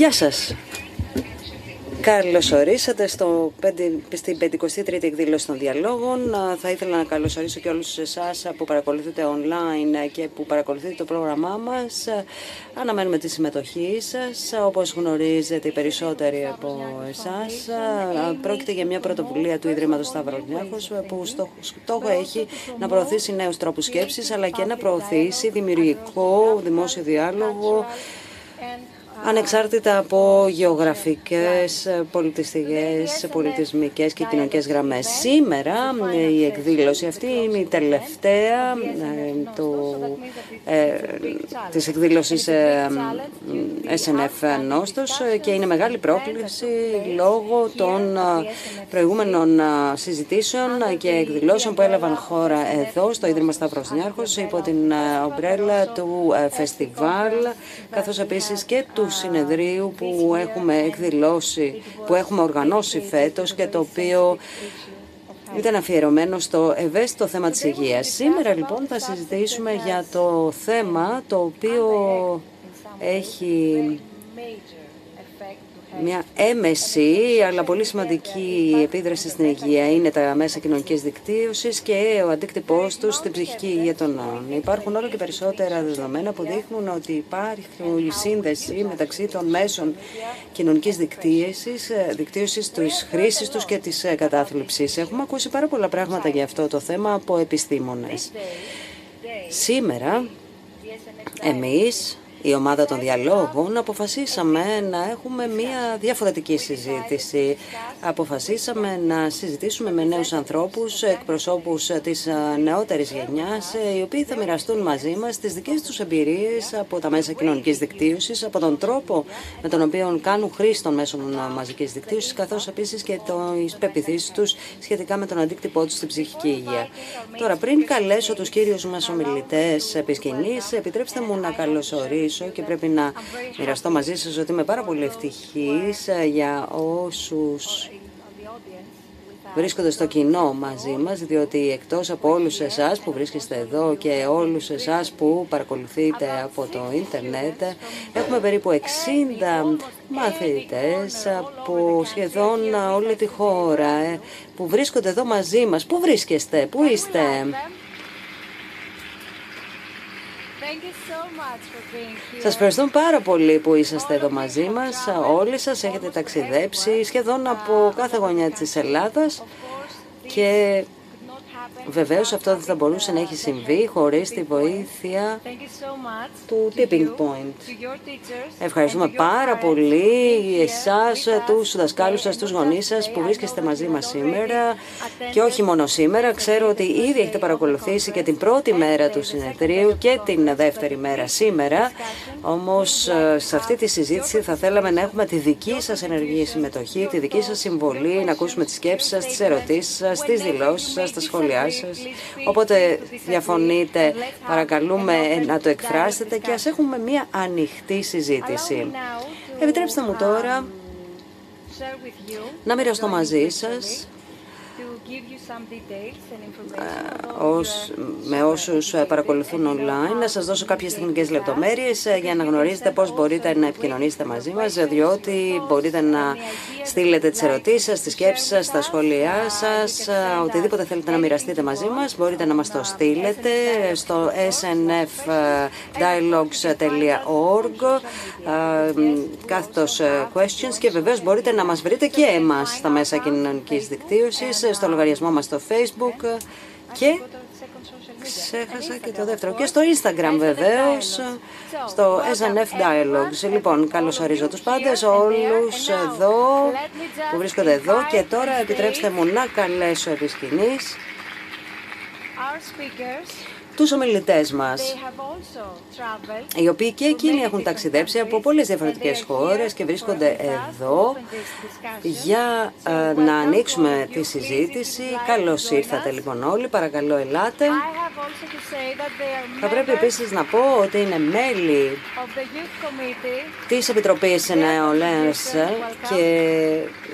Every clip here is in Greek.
Γεια σας. Καλώς ορίσατε στο, στην 53η εκδήλωση των διαλόγων. Θα ήθελα να καλωσορίσω και όλους εσάς που παρακολουθείτε online και που παρακολουθείτε το πρόγραμμά μας. Αναμένουμε τη συμμετοχή σας. Όπως γνωρίζετε οι περισσότεροι από εσάς, πρόκειται για μια πρωτοβουλία του Ιδρύματος Σταυρονιάρχος που στόχο έχει να προωθήσει νέους τρόπους σκέψης αλλά και να προωθήσει δημιουργικό δημόσιο διάλογο ανεξάρτητα από γεωγραφικές, πολιτιστικές, πολιτισμικές και κοινωνικές γραμμές. Σήμερα η εκδήλωση αυτή είναι η τελευταία ε, του, ε, της εκδήλωσης ε, SNF Νόστος και είναι μεγάλη πρόκληση λόγω των προηγούμενων συζητήσεων και εκδηλώσεων που έλαβαν χώρα εδώ στο Ίδρυμα Σταύρος Νιάρχος υπό την ομπρέλα του φεστιβάλ καθώς επίσης και του συνεδρίου που έχουμε εκδηλώσει, που έχουμε οργανώσει φέτος και το οποίο ήταν αφιερωμένο στο ευαίσθητο θέμα της υγείας. Σήμερα λοιπόν θα συζητήσουμε για το θέμα το οποίο έχει μια έμεση αλλά πολύ σημαντική επίδραση στην υγεία είναι τα μέσα κοινωνικής δικτύωσης και ο αντίκτυπός τους στην ψυχική υγεία των νέων. Υπάρχουν όλο και περισσότερα δεδομένα που δείχνουν ότι υπάρχει η σύνδεση μεταξύ των μέσων κοινωνικής δικτύωσης, δικτύωσης της χρήσης τους και της κατάθλιψης. Έχουμε ακούσει πάρα πολλά πράγματα για αυτό το θέμα από επιστήμονες. Σήμερα, εμείς η ομάδα των διαλόγων αποφασίσαμε να έχουμε μία διαφορετική συζήτηση. Αποφασίσαμε να συζητήσουμε με νέους ανθρώπους, εκπροσώπους της νεότερης γενιάς, οι οποίοι θα μοιραστούν μαζί μας τις δικές τους εμπειρίες από τα μέσα κοινωνικής δικτύωσης, από τον τρόπο με τον οποίο κάνουν χρήση των μέσων μαζικής δικτύωσης, καθώς επίσης και τις πεπιθήσεις τους σχετικά με τον αντίκτυπό τους στην ψυχική υγεία. Τώρα, πριν καλέσω τους κύριους μας ομιλητές επισκηνής, επιτρέψτε μου να καλωσορίσω και πρέπει να μοιραστώ μαζί σας ότι είμαι πάρα πολύ ευτυχής ε, για όσους βρίσκονται στο κοινό μαζί μας, διότι εκτός από όλους εσάς που βρίσκεστε εδώ και όλους εσάς που παρακολουθείτε από το ίντερνετ, έχουμε περίπου 60 μαθητές από σχεδόν όλη τη χώρα ε, που βρίσκονται εδώ μαζί μας. Πού βρίσκεστε, πού είστε; Σας ευχαριστώ πάρα πολύ που είσαστε εδώ μαζί μας. Όλοι σας έχετε ταξιδέψει σχεδόν από κάθε γωνιά της Ελλάδας και Βεβαίως αυτό δεν θα μπορούσε να έχει συμβεί χωρίς τη βοήθεια του Tipping Point. Ευχαριστούμε πάρα πολύ εσάς, τους δασκάλους σας, τους γονείς σας που βρίσκεστε μαζί μας σήμερα και όχι μόνο σήμερα. Ξέρω ότι ήδη έχετε παρακολουθήσει και την πρώτη μέρα του συνεδρίου και την δεύτερη μέρα σήμερα. Όμως σε αυτή τη συζήτηση θα θέλαμε να έχουμε τη δική σας ενεργή συμμετοχή, τη δική σας συμβολή, να ακούσουμε τις σκέψεις σας, τις ερωτήσεις σας, τις δηλώσεις σας, τα σχόλιά Οπότε διαφωνείτε, παρακαλούμε να το εκφράσετε και ας έχουμε μία ανοιχτή συζήτηση. Επιτρέψτε μου τώρα να μοιραστώ μαζί σας με όσους παρακολουθούν online να σας δώσω κάποιες τεχνικές λεπτομέρειες ε, για να γνωρίζετε πώς μπορείτε να επικοινωνήσετε μαζί μας διότι μπορείτε να στείλετε τις ερωτήσεις σας, τις σκέψεις σας, τα σχόλιά σας οτιδήποτε θέλετε να μοιραστείτε μαζί μας μπορείτε να μας το στείλετε στο snfdialogues.org κάθετος questions και βεβαίως μπορείτε να μας βρείτε και εμάς στα μέσα κοινωνικής δικτύωσης στο λογαριασμό μας στο Facebook και ξέχασα και το δεύτερο. Και στο Instagram βεβαίως, στο SNF Dialogues. Λοιπόν, καλωσορίζω τους πάντες, όλους εδώ που βρίσκονται εδώ. και τώρα επιτρέψτε μου να καλέσω επί σκηνής τους ομιλητές μας, οι οποίοι και εκείνοι έχουν ταξιδέψει από πολλές διαφορετικές χώρες και βρίσκονται εδώ για ε, να ανοίξουμε τη συζήτηση. Καλώς ήρθατε λοιπόν όλοι, παρακαλώ ελάτε. Θα πρέπει επίσης να πω ότι είναι μέλη της Επιτροπής Νεολαίας και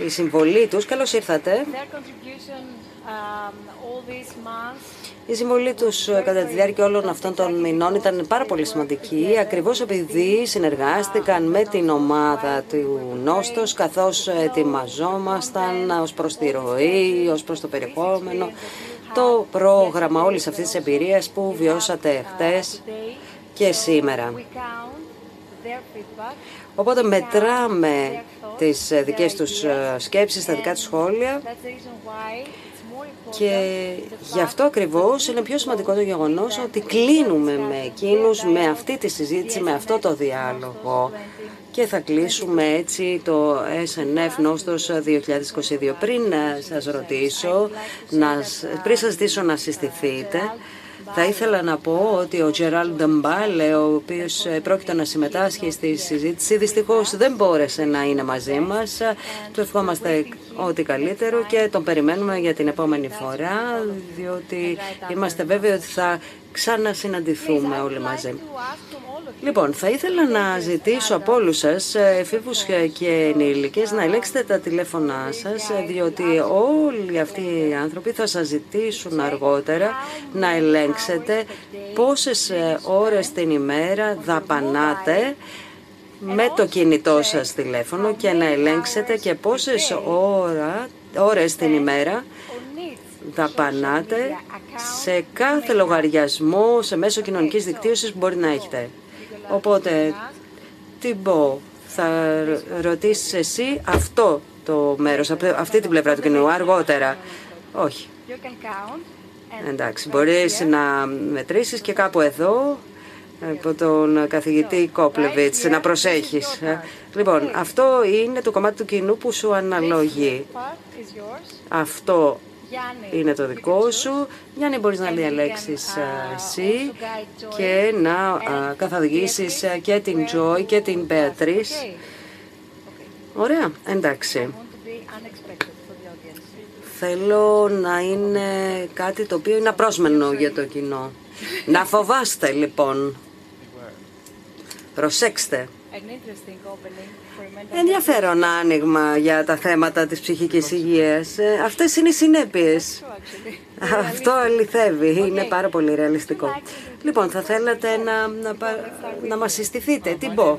η συμβολή τους. Καλώς ήρθατε Η συμβολή τους κατά τη διάρκεια όλων αυτών των μηνών ήταν πάρα πολύ σημαντική, ακριβώς επειδή συνεργάστηκαν με την ομάδα του Νόστος, καθώς ετοιμαζόμασταν ως προς τη ροή, ως προς το περιεχόμενο, το πρόγραμμα όλης αυτής της εμπειρίας που βιώσατε χτες και σήμερα. Οπότε μετράμε τις δικές τους σκέψεις, τα δικά τους σχόλια και γι' αυτό ακριβώς είναι πιο σημαντικό το γεγονός ότι κλείνουμε με εκείνους, με αυτή τη συζήτηση, με αυτό το διάλογο και θα κλείσουμε έτσι το SNF Νόστος 2022. Πριν σας ρωτήσω, να, πριν σας ζητήσω να συστηθείτε, θα ήθελα να πω ότι ο Τζεράλ Ντεμπάλε, ο οποίος πρόκειται να συμμετάσχει στη συζήτηση, δυστυχώς δεν μπόρεσε να είναι μαζί μας. Του ευχόμαστε ό,τι καλύτερο και τον περιμένουμε για την επόμενη φορά, διότι είμαστε βέβαιοι ότι θα ξανασυναντηθούμε όλοι μαζί. Λοιπόν, θα ήθελα να ζητήσω από όλους σας, εφήβου και ενήλικες, να ελέγξετε τα τηλέφωνά σας, διότι όλοι αυτοί οι άνθρωποι θα σας ζητήσουν αργότερα να ελέγξετε πόσες ώρες την ημέρα δαπανάτε με το κινητό σας τηλέφωνο και να ελέγξετε και πόσες ώρα, ώρες την ημέρα δαπανάτε σε κάθε λογαριασμό σε μέσο κοινωνικής δικτύωσης που μπορεί να έχετε. Οπότε, τι πω, θα ρωτήσεις εσύ αυτό το μέρος, αυτή την πλευρά του κοινού, αργότερα. Όχι. Εντάξει, μπορείς να μετρήσεις και κάπου εδώ, από τον καθηγητή Κόπλεβιτς, να προσέχεις. Λοιπόν, αυτό είναι το κομμάτι του κοινού που σου αναλογεί. Αυτό είναι το δικό σου. Γιάννη, μπορείς να διαλέξεις εσύ και να καθοδηγήσεις και την Joy και την Beatrice. Ωραία, εντάξει. Θέλω να είναι κάτι το οποίο είναι απρόσμενο για το κοινό. Να φοβάστε λοιπόν. Προσέξτε. Ενδιαφέρον άνοιγμα για τα θέματα της ψυχικής υγείας. Ε, αυτές είναι οι συνέπειες. Αυτό αληθεύει. Είναι πάρα πολύ ρεαλιστικό. Λοιπόν, θα θέλατε να, να, να μας συστηθείτε. Τι πω.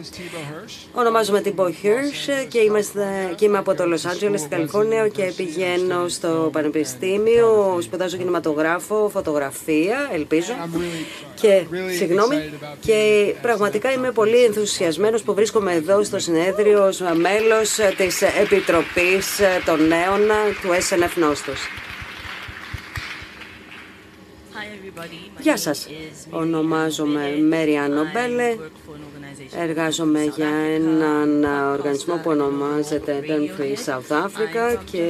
Ονομάζομαι την Bo Hirsch και, είμαστε, και είμαι από το Los Angeles, στην Καλιφόρνια και πηγαίνω στο Πανεπιστήμιο, σπουδάζω κινηματογράφο, φωτογραφία, ελπίζω. Και, συγγνώμη, και πραγματικά είμαι πολύ ενθουσιασμένος που βρίσκομαι εδώ στο συνέδριο ως μέλος της Επιτροπής των Νέων του SNF Νόστος. Γεια σας. Ονομάζομαι Μέρια Νομπέλε. Εργάζομαι για έναν οργανισμό που ονομάζεται Burn Free South Africa και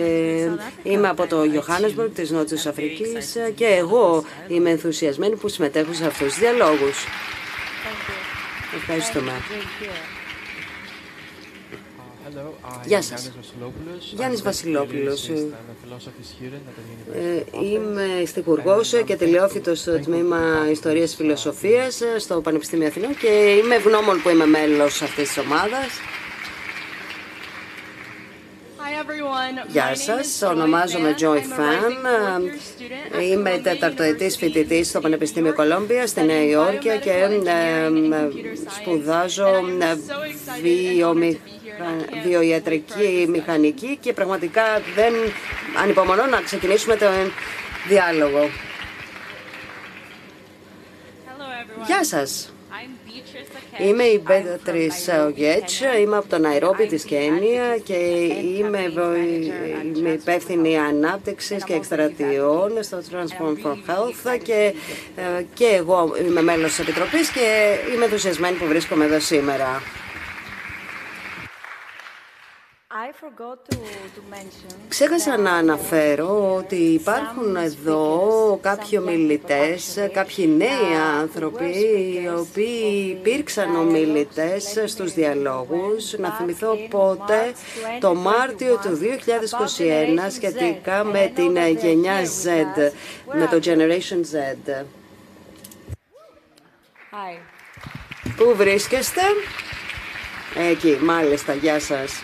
είμαι από το Johannesburg της Νότιας Αφρικής και εγώ είμαι ενθουσιασμένη που συμμετέχω σε αυτούς τους διαλόγους. Ευχαριστούμε. Γεια σας. Γιάννης Βασιλόπουλος. Ε, είμαι στιγουργός και τελειόφυτος στο τμήμα Ιστορίας Φιλοσοφίας στο Πανεπιστήμιο Αθηνών και είμαι ευγνώμων που είμαι μέλος αυτής της ομάδας. Γεια σας, ονομάζομαι Joy Fan. Είμαι τεταρτοετής φοιτητής στο Πανεπιστήμιο Κολόμπια στη Νέα Υόρκη και ε, σπουδάζω βιομηχανία βιοιατρική μηχανική και πραγματικά δεν ανυπομονώ να ξεκινήσουμε τον διάλογο. Γεια σας. Είμαι η Μπέτρις Ογέτς, είμαι από το Ναϊρόμπι της Κένια και είμαι, είμαι υπεύθυνη ανάπτυξης και εκστρατιών στο Transform for Health και, ε, και εγώ είμαι μέλος της Επιτροπής και είμαι ενθουσιασμένη που βρίσκομαι εδώ σήμερα. Ξέχασα να αναφέρω ότι υπάρχουν εδώ κάποιοι ομιλητές, κάποιοι νέοι άνθρωποι οι οποίοι υπήρξαν ομιλητές στους διαλόγους. Να θυμηθώ πότε το Μάρτιο του 2021 σχετικά με την γενιά Z, με το Generation Z. Πού βρίσκεστε; Εκεί, μάλιστα, γεια σας.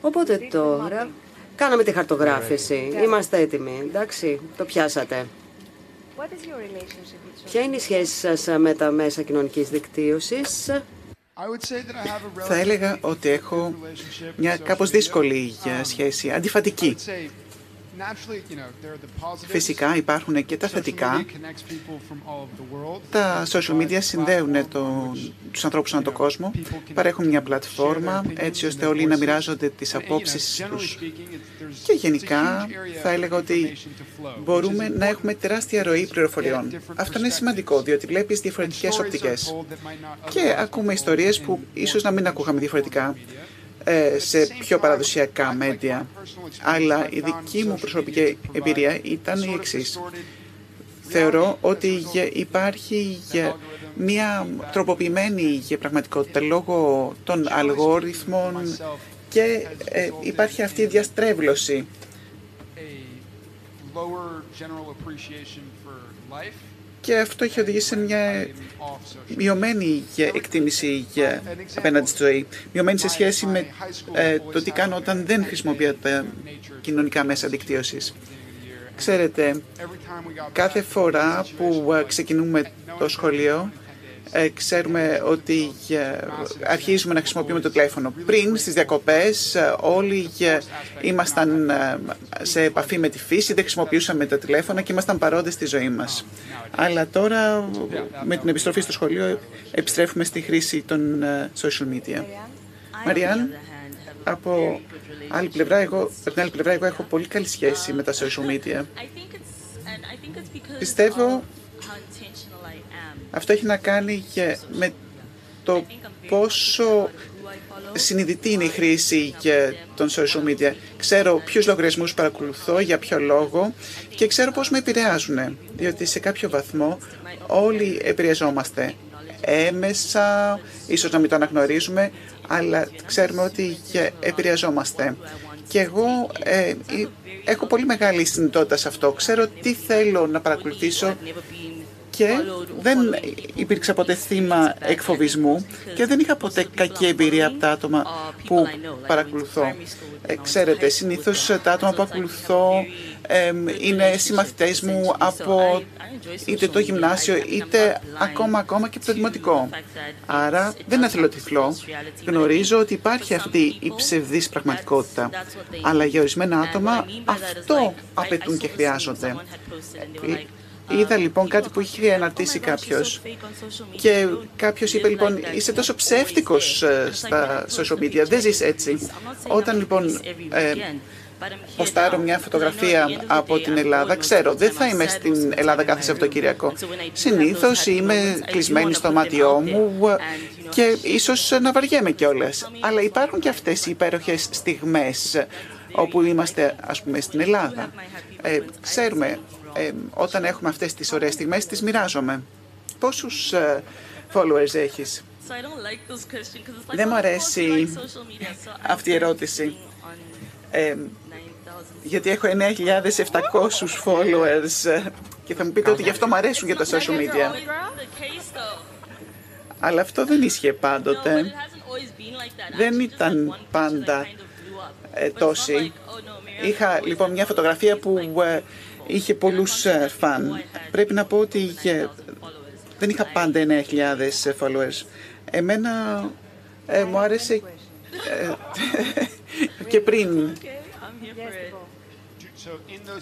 Οπότε τώρα Κάναμε τη χαρτογράφηση. Είμαστε έτοιμοι. Εντάξει, το πιάσατε. Ποια είναι η σχέση σας με τα μέσα κοινωνικής δικτύωσης; Θα έλεγα ότι έχω μια κάπως δύσκολη σχέση, αντιφατική. Φυσικά υπάρχουν και τα θετικά. Τα social media συνδέουν το, τους ανθρώπους ανά τον κόσμο, παρέχουν μια πλατφόρμα έτσι ώστε όλοι να μοιράζονται τις απόψεις τους. Και γενικά θα έλεγα ότι μπορούμε να έχουμε τεράστια ροή πληροφοριών. Αυτό είναι σημαντικό, διότι βλέπεις διαφορετικές οπτικές. Και ακούμε ιστορίες που ίσως να μην ακούγαμε διαφορετικά. Ε, σε πιο παραδοσιακά μέντια. Αλλά η δική μου προσωπική εμπειρία ήταν η εξής. Θεωρώ ότι υπάρχει μια τροποποιημένη πραγματικότητα λόγω των αλγόριθμων και ε, υπάρχει αυτή η διαστρέβλωση και αυτό έχει οδηγήσει σε μια μειωμένη εκτίμηση απέναντι στη ζωή. Μειωμένη σε σχέση με ε, το τι κάνω όταν δεν χρησιμοποιώ τα κοινωνικά μέσα δικτύωσης. Ξέρετε, κάθε φορά που ε, ξεκινούμε το σχολείο, ε, ξέρουμε ότι αρχίζουμε να χρησιμοποιούμε το τηλέφωνο. Πριν στις διακοπές ε, όλοι ήμασταν ε, σε επαφή με τη φύση, δεν χρησιμοποιούσαμε τα τηλέφωνα και ήμασταν παρόντες στη ζωή μας. Αλλά τώρα με την επιστροφή στο σχολείο επιστρέφουμε στη χρήση των social media. Μαριάν, από άλλη πλευρά, εγώ, από την άλλη πλευρά, εγώ έχω πολύ καλή σχέση με τα social media. Πιστεύω αυτό έχει να κάνει και με το πόσο συνειδητή είναι η χρήση των social media. Ξέρω ποιους λογαριασμούς παρακολουθώ, για ποιο λόγο και ξέρω πώς με επηρεάζουν. Διότι σε κάποιο βαθμό όλοι επηρεαζόμαστε έμεσα, ίσως να μην το αναγνωρίζουμε, αλλά ξέρουμε ότι επηρεαζόμαστε. Και εγώ ε, έχω πολύ μεγάλη συνειδητότητα σε αυτό. Ξέρω τι θέλω να παρακολουθήσω και δεν υπήρξα ποτέ θύμα εκφοβισμού και δεν είχα ποτέ κακή εμπειρία από τα άτομα που παρακολουθώ. Ε, ξέρετε, συνήθως τα άτομα που ακολουθώ είναι συμμαθητές μου από είτε το γυμνάσιο είτε ακόμα ακόμα και από το δημοτικό. Άρα δεν είναι τυφλό. Γνωρίζω ότι υπάρχει αυτή η ψευδής πραγματικότητα. Αλλά για ορισμένα άτομα αυτό απαιτούν και χρειάζονται. Είδα λοιπόν κάτι που είχε αναρτήσει κάποιος. Και κάποιος είπε λοιπόν, είσαι τόσο ψεύτικος ε, στα social media, δεν ζεις έτσι. Όταν λοιπόν ε, ποστάρω μια φωτογραφία από την Ελλάδα, ξέρω, δεν θα είμαι στην Ελλάδα κάθε Σαββατοκύριακο. Συνήθως είμαι κλεισμένη στο μάτιό μου και ίσως να βαριέμαι κιόλας. Αλλά υπάρχουν και αυτές οι υπέροχες στιγμές όπου είμαστε, ας πούμε, στην Ελλάδα. Ε, ξέρουμε ε, όταν έχουμε αυτές τις ωραίες στιγμές, τις μοιράζομαι. Πόσους ε, followers έχεις; Δεν μου αρέσει αυτή η ερώτηση. Ε, γιατί έχω 9.700 followers ε, και θα μου πείτε ότι γι' αυτό μου αρέσουν για τα social media. Αλλά αυτό δεν ίσχυε πάντοτε. Δεν ήταν πάντα ε, τόση. Είχα λοιπόν μια φωτογραφία που είχε πολλούς ε, φαν. Πρέπει να πω ότι είχε, δεν είχα πάντα 9.000 followers. Εμένα ε, μου άρεσε ε, και πριν.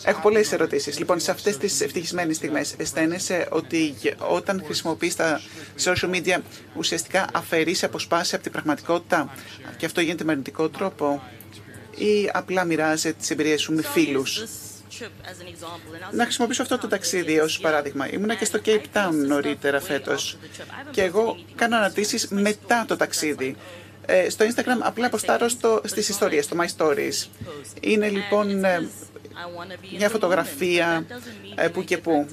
Έχω πολλές ερωτήσεις. Λοιπόν, σε αυτές τις ευτυχισμένες στιγμές, αισθάνεσαι ότι όταν χρησιμοποιείς τα social media ουσιαστικά αφαιρείς αποσπάσει από την πραγματικότητα και αυτό γίνεται με αρνητικό τρόπο, ή απλά μοιράζεσαι τις εμπειρίες σου με φίλους; Να χρησιμοποιήσω αυτό το ταξίδι ως παράδειγμα. Ήμουνα και στο Cape Town νωρίτερα φέτος και εγώ κάνω αναρτήσεις μετά το ταξίδι. Ε, στο Instagram απλά αποστάρω στο, στις ιστορίες, στο My Stories. Είναι λοιπόν ε, μια φωτογραφία ε, που και που.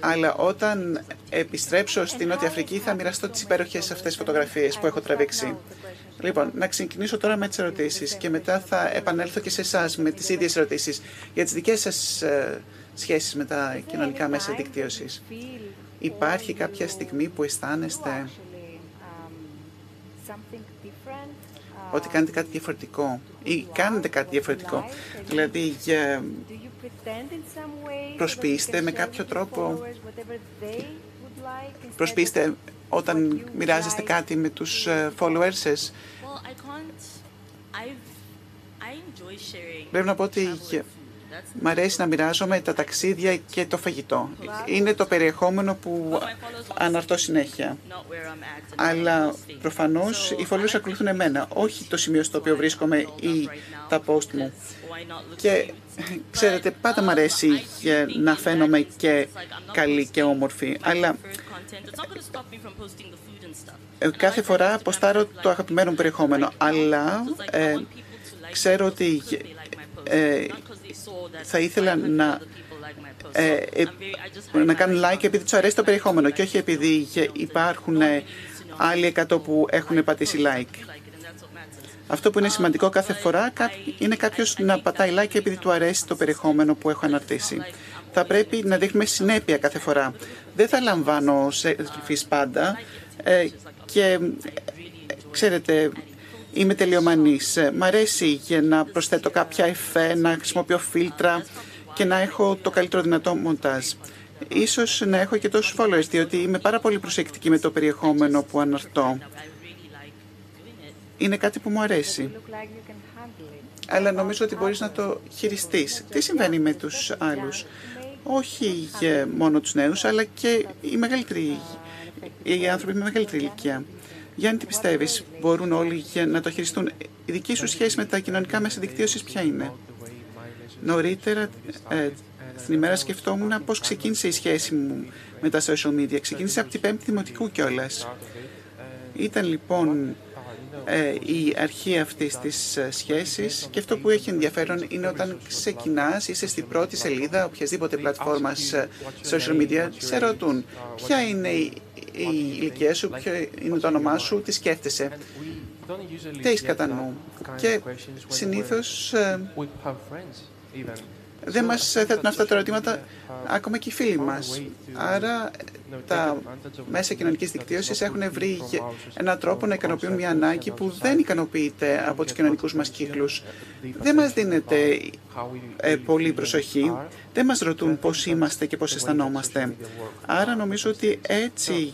Αλλά όταν επιστρέψω στην Νότια Αφρική θα μοιραστώ τις υπέροχες αυτές φωτογραφίες που έχω τραβήξει. Λοιπόν, να ξεκινήσω τώρα με τις ερωτήσεις και μετά θα επανέλθω και σε εσάς με τις ίδιες ερωτήσεις για τις δικές σας ε, σχέσεις με τα κοινωνικά μέσα δικτύωσης. Υπάρχει κάποια στιγμή που αισθάνεστε ότι κάνετε κάτι διαφορετικό ή κάνετε κάτι διαφορετικό; Δηλαδή, προσποιήστε με κάποιο τρόπο, προσποιήστε όταν μοιράζεστε κάτι με τους ε, followers σας. Πρέπει να πω ότι Μ' αρέσει να μοιράζομαι τα ταξίδια και το φαγητό. Είναι το περιεχόμενο που αναρτώ συνέχεια. Αλλά προφανώς οι followers ακολουθούν εμένα, όχι το σημείο στο οποίο βρίσκομαι ή τα post μου. Και ξέρετε, πάντα μ' αρέσει να φαίνομαι και καλή και όμορφη, αλλά ε, κάθε φορά αποστάρω το αγαπημένο μου περιεχόμενο, αλλά ε, ξέρω ότι ε, θα ήθελα να, ε, ε, να κάνουν like επειδή τους αρέσει το περιεχόμενο και όχι επειδή υπάρχουν ε, άλλοι 100 που έχουν πατήσει like. Αυτό που είναι σημαντικό κάθε φορά είναι κάποιος να πατάει like επειδή του αρέσει το περιεχόμενο που έχω αναρτήσει. Θα πρέπει να δείχνουμε συνέπεια κάθε φορά. Δεν θα λαμβάνω selfies πάντα και ξέρετε, είμαι τελειομανής. Μ' αρέσει για να προσθέτω κάποια εφέ, να χρησιμοποιώ φίλτρα και να έχω το καλύτερο δυνατό μοντάζ. Ίσως να έχω και τόσους followers, διότι είμαι πάρα πολύ προσεκτική με το περιεχόμενο που αναρτώ. Είναι κάτι που μου αρέσει. Αλλά νομίζω ότι μπορείς να το χειριστείς. Τι συμβαίνει με τους άλλους; Όχι μόνο τους νέους, αλλά και οι μεγαλύτεροι, οι άνθρωποι με μεγαλύτερη ηλικία. Γιάννη, τι πιστεύεις, μπορούν όλοι να το χειριστούν; Η δική σου σχέση με τα κοινωνικά μέσα δικτύωσης ποια είναι; Νωρίτερα ε, στην ημέρα σκεφτόμουν πώς ξεκίνησε η σχέση μου με τα social media. Ξεκίνησε από την πέμπτη δημοτικού κιόλας. Ήταν λοιπόν ε, η αρχή αυτής της ε, σχέσης και αυτό που έχει ενδιαφέρον είναι όταν ξεκινάς, είσαι στην πρώτη σελίδα οποιασδήποτε πλατφόρμας ε, social media, σε ρωτούν ποια είναι η η ηλικία σου, ποιο είναι το όνομά σου, τι σκέφτεσαι, τι έχει κατά νου. Και συνήθως δεν μας θέτουν αυτά τα ερωτήματα ακόμα και οι φίλοι μας. Άρα τα μέσα κοινωνικής δικτύωσης έχουν βρει έναν τρόπο να ικανοποιούν μια ανάγκη που δεν ικανοποιείται από τους κοινωνικούς μας κύκλους. Δεν μας δίνεται ε, πολύ προσοχή, δεν μας ρωτούν πώς είμαστε και πώς αισθανόμαστε. Άρα νομίζω ότι έτσι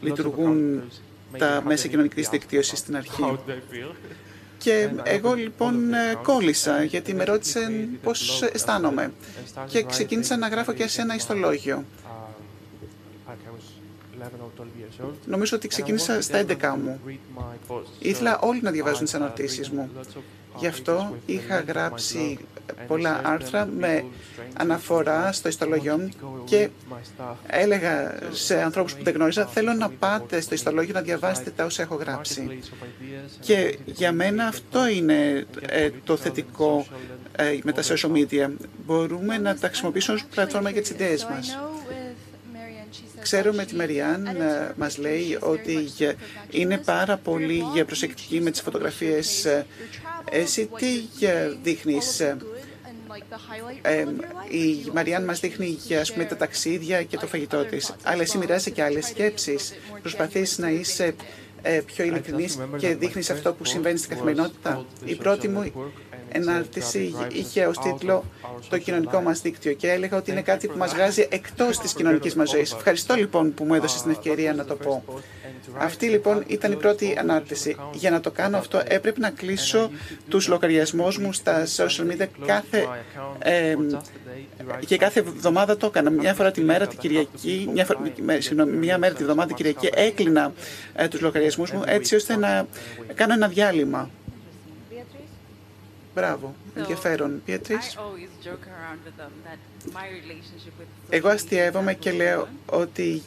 λειτουργούν τα μέσα κοινωνικής δικτύωσης στην αρχή. Και εγώ λοιπόν ε, κόλλησα γιατί με ρώτησε πώς αισθάνομαι και ξεκίνησα να γράφω και σε ένα ιστολόγιο. Νομίζω ότι ξεκίνησα στα 11 μου. Ήθελα όλοι να διαβάζουν τις αναρτήσεις μου. Γι' αυτό είχα γράψει πολλά άρθρα με αναφορά στο ιστολόγιο μου και έλεγα σε ανθρώπους που δεν γνώριζα θέλω να πάτε στο ιστολόγιο να διαβάσετε τα όσα έχω γράψει. Και για μένα αυτό είναι ε, το θετικό ε, με τα social media. Μπορούμε να τα χρησιμοποιήσουμε ως πλατφόρμα για τις ιδέες μας. Ξέρω με τη Μαριάν ε, μας λέει ότι είναι πάρα πολύ προσεκτική με τις φωτογραφίες. Εσύ τι δείχνεις ε, η Μαριάν μας δείχνει ας πούμε, τα ταξίδια και το φαγητό της. Αλλά εσύ μοιράζεσαι και άλλες σκέψεις. Προσπαθείς να είσαι ε, πιο ειλικρινής και δείχνεις αυτό που συμβαίνει στην καθημερινότητα. Η πρώτη μου ενάρτηση είχε ως τίτλο «Το κοινωνικό μας δίκτυο» και έλεγα ότι είναι κάτι που μας βγάζει εκτός της κοινωνικής μας ζωής. Ευχαριστώ λοιπόν που μου έδωσες την ευκαιρία να το πω. Αυτή λοιπόν ήταν η πρώτη ανάρτηση. Για να το κάνω αυτό έπρεπε να κλείσω τους λογαριασμούς μου στα social media κάθε, ε, και κάθε εβδομάδα το έκανα. Μια φορά τη μέρα, την Κυριακή, μια, φορά, μια μέρα τη βδομάδα την Κυριακή έκλεινα ε, τους λογαριασμούς μου έτσι ώστε να κάνω ένα διάλειμμα. Μπράβο, ενδιαφέρον. Πιέτρις. Εγώ αστείευομαι και λέω ότι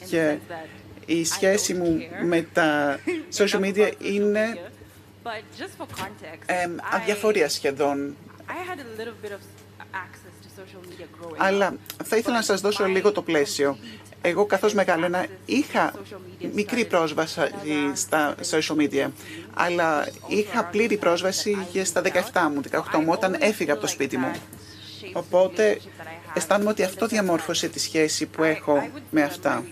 η σχέση μου με τα social media είναι ε, αδιαφορία σχεδόν. Αλλά θα ήθελα να σας δώσω λίγο το πλαίσιο. Εγώ καθώς μεγάλωνα είχα μικρή πρόσβαση στα social media, αλλά είχα πλήρη πρόσβαση και στα 17 μου, 18 μου, όταν έφυγα από το σπίτι μου. Οπότε αισθάνομαι ότι αυτό διαμόρφωσε τη σχέση που έχω με αυτά.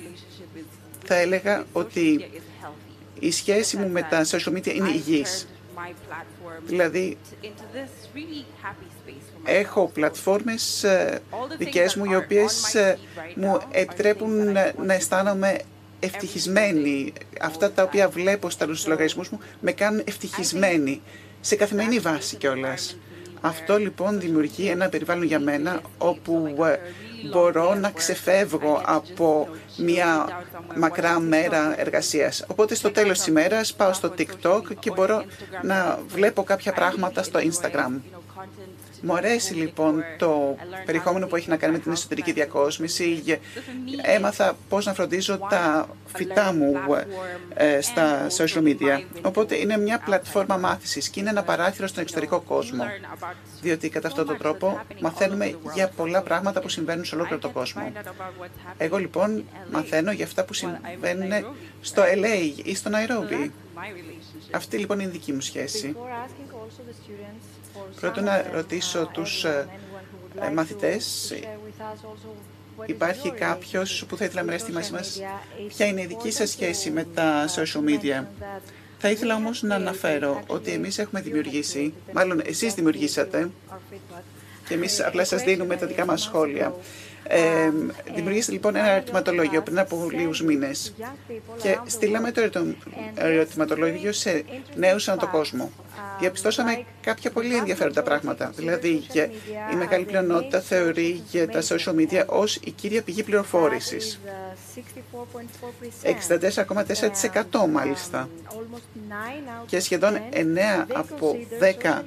Θα έλεγα ότι η σχέση μου με τα social media είναι υγιής. Δηλαδή, έχω πλατφόρμες ε, δικές μου οι οποίες ε, μου επιτρέπουν να αισθάνομαι ευτυχισμένη. Αυτά τα οποία βλέπω στα λογαριασμούς μου με κάνουν ευτυχισμένη σε καθημερινή βάση κιόλας. Αυτό λοιπόν δημιουργεί ένα περιβάλλον για μένα όπου ε, μπορώ να ξεφεύγω από μια μακρά μέρα εργασίας. Οπότε στο τέλος της ημέρας πάω στο TikTok και μπορώ να βλέπω κάποια πράγματα στο Instagram. Μου αρέσει λοιπόν το περιεχόμενο που έχει να κάνει με την εσωτερική διακόσμηση. Έμαθα πώς να φροντίζω τα φυτά μου ε, στα social media. Οπότε είναι μια πλατφόρμα μάθησης και είναι ένα παράθυρο στον εξωτερικό κόσμο. Διότι κατά αυτόν τον τρόπο μαθαίνουμε για πολλά πράγματα που συμβαίνουν σε ολόκληρο τον κόσμο. Εγώ λοιπόν μαθαίνω για αυτά που συμβαίνουν στο LA ή στο Nairobi. Αυτή λοιπόν είναι η δική μου σχέση. Πρώτον να ρωτήσω τους ε, ε, μαθητές, υπάρχει κάποιος που θα ήθελα να μοιραστεί μαζί μας; ποια είναι η δική σας σχέση με τα social media; Θα ήθελα όμως να αναφέρω ότι εμείς έχουμε δημιουργήσει, μάλλον εσείς δημιουργήσατε, και εμείς απλά σας δίνουμε τα δικά μας σχόλια. Ε, δημιουργήσατε λοιπόν ένα ερωτηματολόγιο πριν από λίγους μήνες. Και στείλαμε το ερωτηματολόγιο σε νέους ανά τον κόσμο διαπιστώσαμε κάποια πολύ ενδιαφέροντα πράγματα. Δηλαδή, η μεγάλη πλειονότητα θεωρεί για τα social media ως η κύρια πηγή πληροφόρησης. 64,4% μάλιστα. Και σχεδόν 9 από 10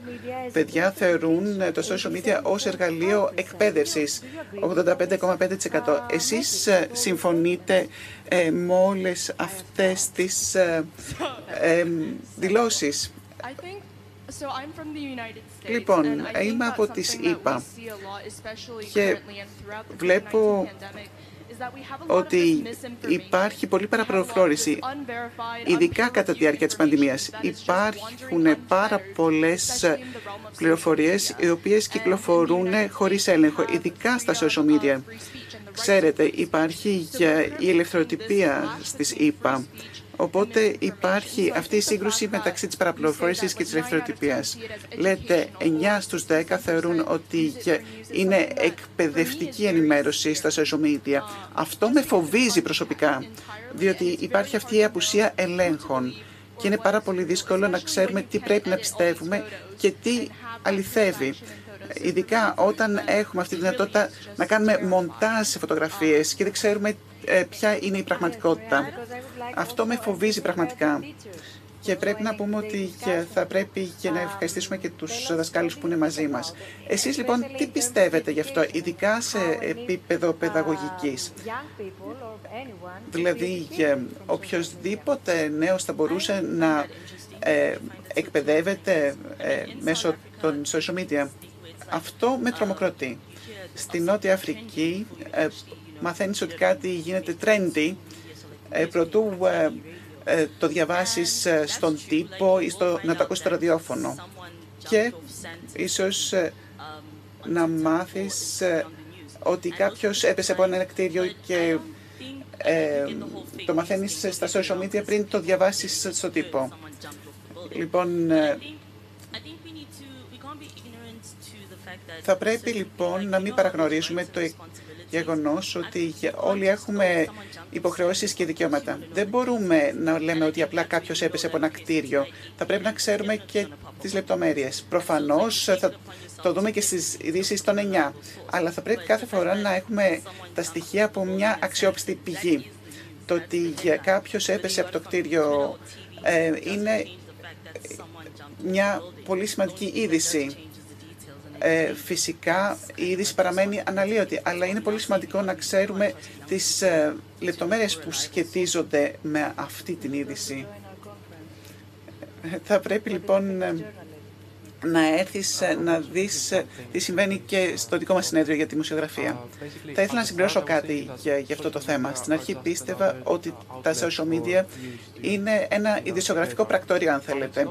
παιδιά θεωρούν το social media ως εργαλείο εκπαίδευσης. 85,5%. Εσείς ε, συμφωνείτε ε, με όλες αυτές τις ε, ε, δηλώσεις; Λοιπόν, είμαι από τις ΗΠΑ και βλέπω ότι υπάρχει πολλή παραπληροφόρηση, ειδικά κατά τη διάρκεια της πανδημίας. Υπάρχουν πάρα πολλές πληροφορίες οι οποίες κυκλοφορούν χωρίς έλεγχο, ειδικά στα social media. Ξέρετε, υπάρχει η ελευθεροτυπία στις ΗΠΑ Οπότε υπάρχει αυτή η σύγκρουση μεταξύ της παραπληροφόρησης και της ελευθεροτυπίας. Λέτε 9 στους 10 θεωρούν ότι είναι εκπαιδευτική ενημέρωση στα social media. Αυτό με φοβίζει προσωπικά, διότι υπάρχει αυτή η απουσία ελέγχων και είναι πάρα πολύ δύσκολο να ξέρουμε τι πρέπει να πιστεύουμε και τι αληθεύει. Ειδικά όταν έχουμε αυτή τη δυνατότητα να κάνουμε μοντάζ σε φωτογραφίες και δεν ξέρουμε ε, ποια είναι η πραγματικότητα. Αυτό με φοβίζει πραγματικά. Και πρέπει να πούμε ότι θα πρέπει και να ευχαριστήσουμε και τους δασκάλους που είναι μαζί μας. Εσείς λοιπόν τι πιστεύετε γι' αυτό, ειδικά σε επίπεδο παιδαγωγικής; Δηλαδή οποιοδήποτε νέος θα μπορούσε να ε, εκπαιδεύεται ε, μέσω των social media. Αυτό με τρομοκρατεί. Στη Νότια Αφρική ε, μαθαίνεις ότι κάτι γίνεται trendy, ε, προτού ε, ε, το διαβάσεις στον τύπο ή στο, να το ακούσεις στο ραδιόφωνο. Και ίσως να μάθεις ότι κάποιος έπεσε από ένα κτίριο και το μαθαίνεις στα social media πριν το διαβάσεις στο τύπο. Λοιπόν, θα πρέπει λοιπόν να μην παραγνωρίζουμε το γεγονός ότι όλοι έχουμε υποχρεώσεις και δικαιώματα. Δεν μπορούμε να λέμε ότι απλά κάποιος έπεσε από ένα κτίριο. Θα πρέπει να ξέρουμε και τις λεπτομέρειες. Προφανώς θα το δούμε και στις ειδήσεις των 9. Αλλά θα πρέπει κάθε φορά να έχουμε τα στοιχεία από μια αξιόπιστη πηγή. Το ότι κάποιος έπεσε από το κτίριο ε, είναι μια πολύ σημαντική είδηση. Ε, φυσικά η είδηση παραμένει αναλύωτη, αλλά είναι πολύ σημαντικό να ξέρουμε τις ε, λεπτομέρειες που σχετίζονται με αυτή την είδηση. Ε, θα πρέπει λοιπόν να έρθεις να δεις τι συμβαίνει και στο δικό μας συνέδριο για τη μουσιογραφία. Θα ήθελα να συμπληρώσω κάτι για, για αυτό το θέμα. Στην αρχή πίστευα ότι τα social media είναι ένα ειδησιογραφικό πρακτόριο, αν θέλετε.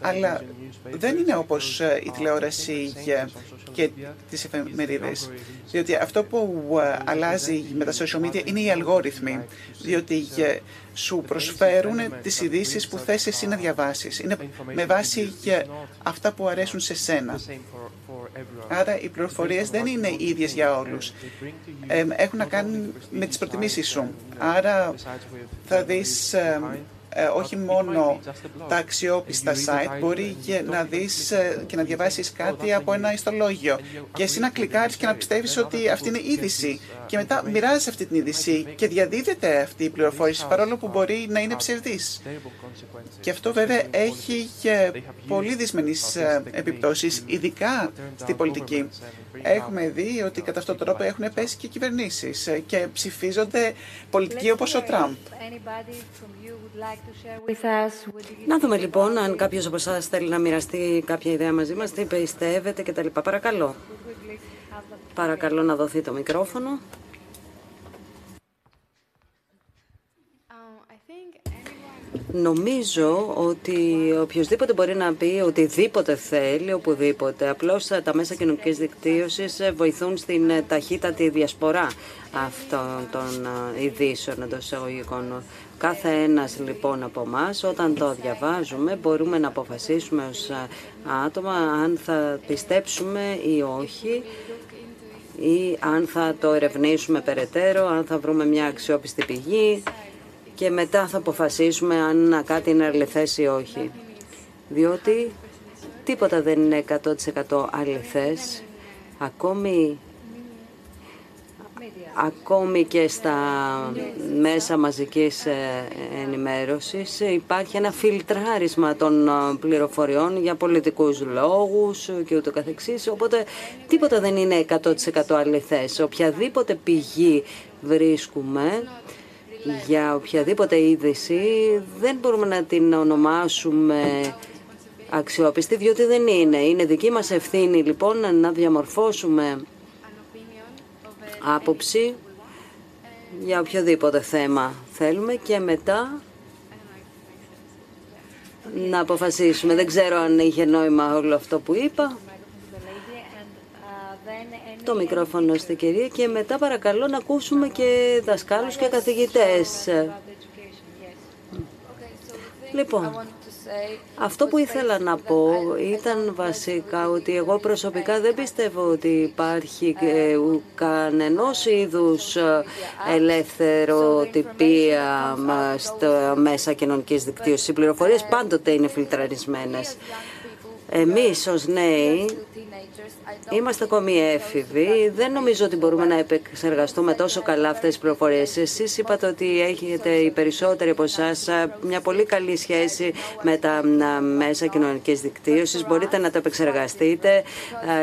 Αλλά δεν είναι όπως η τηλεόραση και τις εφημερίδες. Διότι αυτό που αλλάζει με τα social media είναι οι αλγόριθμοι. διότι σου προσφέρουν τις ειδήσεις που θες εσύ να διαβάσεις. Είναι με βάση αυτά που αρέσουν σε σένα. Άρα οι πληροφορίες δεν είναι ίδιες για όλους. έχουν να κάνουν με τις προτιμήσεις σου. Άρα θα δεις ε, όχι μόνο τα αξιόπιστα site, μπορεί και να δεις ε, και να διαβάσεις κάτι από ένα ιστολόγιο και εσύ να κλικάρεις και να πιστεύεις ότι αυτή είναι είδηση και μετά μοιράζεις αυτή την είδηση και διαδίδεται αυτή η πληροφόρηση παρόλο που μπορεί να είναι ψευδής. Και αυτό βέβαια έχει και πολύ δυσμενείς ε, επιπτώσεις, ειδικά στην πολιτική. Έχουμε δει ότι κατά αυτόν τον τρόπο έχουν πέσει και κυβερνήσεις και ψηφίζονται πολιτικοί όπως ο Τραμπ. Να δούμε λοιπόν αν κάποιος από εσάς θέλει να μοιραστεί κάποια ιδέα μαζί μας, τι πιστεύετε κτλ. Παρακαλώ. Παρακαλώ να δοθεί το μικρόφωνο. Νομίζω ότι οποιοδήποτε μπορεί να πει οτιδήποτε θέλει, οπουδήποτε. Απλώς τα μέσα κοινωνικής δικτύωσης βοηθούν στην ταχύτατη διασπορά αυτών των ειδήσεων εντός εισαγωγικών. Κάθε ένας λοιπόν από εμάς, όταν το διαβάζουμε μπορούμε να αποφασίσουμε ως άτομα αν θα πιστέψουμε ή όχι ή αν θα το ερευνήσουμε περαιτέρω, αν θα βρούμε μια αξιόπιστη πηγή και μετά θα αποφασίσουμε αν κάτι είναι αληθές ή όχι. Διότι τίποτα δεν είναι 100% αληθές. Ακόμη, ακόμη και στα μέσα μαζικής ε, ενημέρωσης υπάρχει ένα φιλτράρισμα των ε, πληροφοριών για πολιτικούς λόγους και ούτω καθεξής. Οπότε τίποτα δεν είναι 100% αληθές. Οποιαδήποτε πηγή βρίσκουμε για οποιαδήποτε είδηση δεν μπορούμε να την ονομάσουμε αξιόπιστη, διότι δεν είναι. Είναι δική μας ευθύνη λοιπόν να διαμορφώσουμε άποψη για οποιοδήποτε θέμα θέλουμε και μετά να αποφασίσουμε. Δεν ξέρω αν είχε νόημα όλο αυτό που είπα το μικρόφωνο στην κυρία και μετά παρακαλώ να ακούσουμε και δασκάλους και καθηγητές. Λοιπόν, αυτό που ήθελα να πω ήταν βασικά ότι εγώ προσωπικά δεν πιστεύω ότι υπάρχει κανενός είδους ελεύθερο τυπία στο μέσα κοινωνικής δικτύωσης. Οι πληροφορίες πάντοτε είναι φιλτραρισμένες. Εμείς ως νέοι Είμαστε ακόμη έφηβοι. Δεν νομίζω ότι μπορούμε να επεξεργαστούμε τόσο καλά αυτές τις πληροφορίες. Εσείς είπατε ότι έχετε οι περισσότεροι από εσάς μια πολύ καλή σχέση με τα μέσα κοινωνικής δικτύωσης. Μπορείτε να το επεξεργαστείτε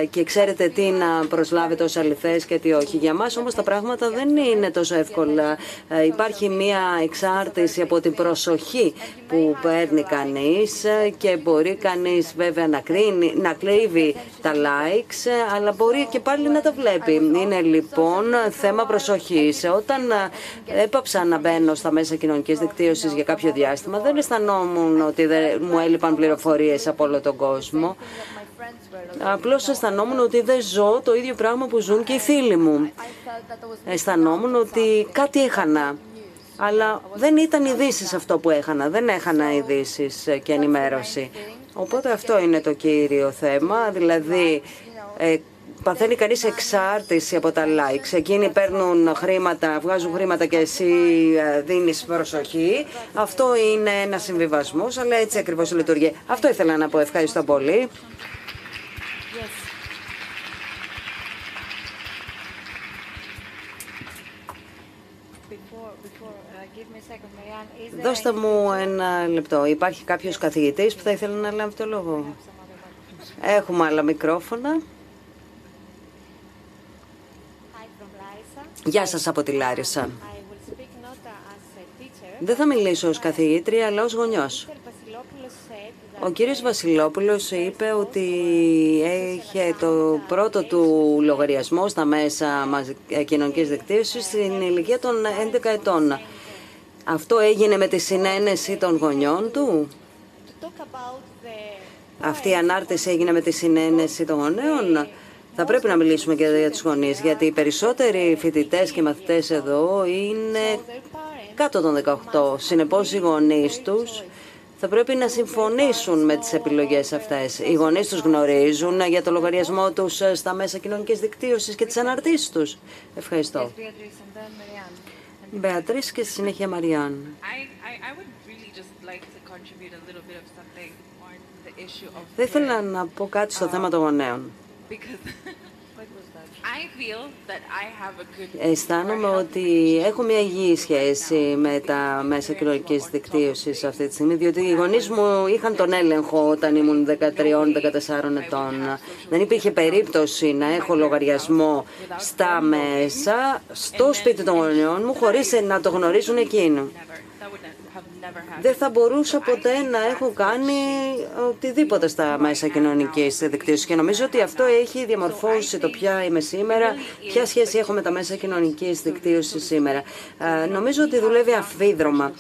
και ξέρετε τι να προσλάβετε ως αληθές και τι όχι. Για μας όμως τα πράγματα δεν είναι τόσο εύκολα. Υπάρχει μια εξάρτηση από την προσοχή που παίρνει κανείς και μπορεί κανείς βέβαια να, κρίνει, να κλείβει τα likes αλλά μπορεί και πάλι να τα βλέπει. Είναι λοιπόν θέμα προσοχής. Όταν έπαψα να μπαίνω στα μέσα κοινωνικής δικτύωσης για κάποιο διάστημα, δεν αισθανόμουν ότι δεν μου έλειπαν πληροφορίες από όλο τον κόσμο. Απλώς αισθανόμουν ότι δεν ζω το ίδιο πράγμα που ζουν και οι φίλοι μου. Αισθανόμουν ότι κάτι έχανα. Αλλά δεν ήταν ειδήσεις αυτό που έχανα. Δεν έχανα ειδήσεις και ενημέρωση. Οπότε αυτό είναι το κύριο θέμα. Δηλαδή ε, παθαίνει κανείς εξάρτηση από τα likes. Εκείνοι παίρνουν χρήματα, βγάζουν χρήματα και εσύ ε, δίνεις προσοχή. Αυτό είναι ένας συμβιβασμός, αλλά έτσι ακριβώς λειτουργεί. Αυτό ήθελα να πω. Ευχαριστώ πολύ. Δώστε μου ένα λεπτό. Υπάρχει κάποιος καθηγητής που θα ήθελε να λάβει το λόγο; Έχουμε άλλα μικρόφωνα. Γεια σας από τη Λάρισα. Δεν θα μιλήσω ως καθηγήτρια, αλλά ως γονιός. Ο κύριος Βασιλόπουλος είπε ότι έχει το πρώτο του λογαριασμό στα μέσα κοινωνικής δικτύωσης στην ηλικία των 11 ετών. Αυτό έγινε με τη συνένεση των γονιών του; Αυτή η ανάρτηση έγινε με τη συνένεση των γονέων; Θα πρέπει να μιλήσουμε και για τους γονείς, γιατί οι περισσότεροι φοιτητές και μαθητές εδώ είναι κάτω των 18. Συνεπώς οι γονείς τους θα πρέπει να συμφωνήσουν με τις επιλογές αυτές. Οι γονείς τους γνωρίζουν για το λογαριασμό τους στα μέσα κοινωνικής δικτύωσης και τις αναρτήσεις τους. Ευχαριστώ. Μπεατρίς και στη συνέχεια Μαριάν. Θα ήθελα να πω κάτι στο θέμα των γονέων. Αισθάνομαι ότι έχω μια υγιή σχέση με τα μέσα κοινωνική δικτύωσης αυτή τη στιγμή, διότι οι γονείς μου είχαν τον έλεγχο όταν ήμουν 13-14 ετών. Δεν υπήρχε περίπτωση να έχω λογαριασμό στα μέσα, στο σπίτι των γονιών μου, χωρίς να το γνωρίζουν εκείνο δεν θα μπορούσα ποτέ να έχω κάνει οτιδήποτε στα μέσα κοινωνικής δικτύωση. Και νομίζω ότι αυτό έχει διαμορφώσει το ποια είμαι σήμερα, ποια σχέση έχω με τα μέσα κοινωνικής δικτύωση σήμερα. Νομίζω ότι δουλεύει αφίδρομα.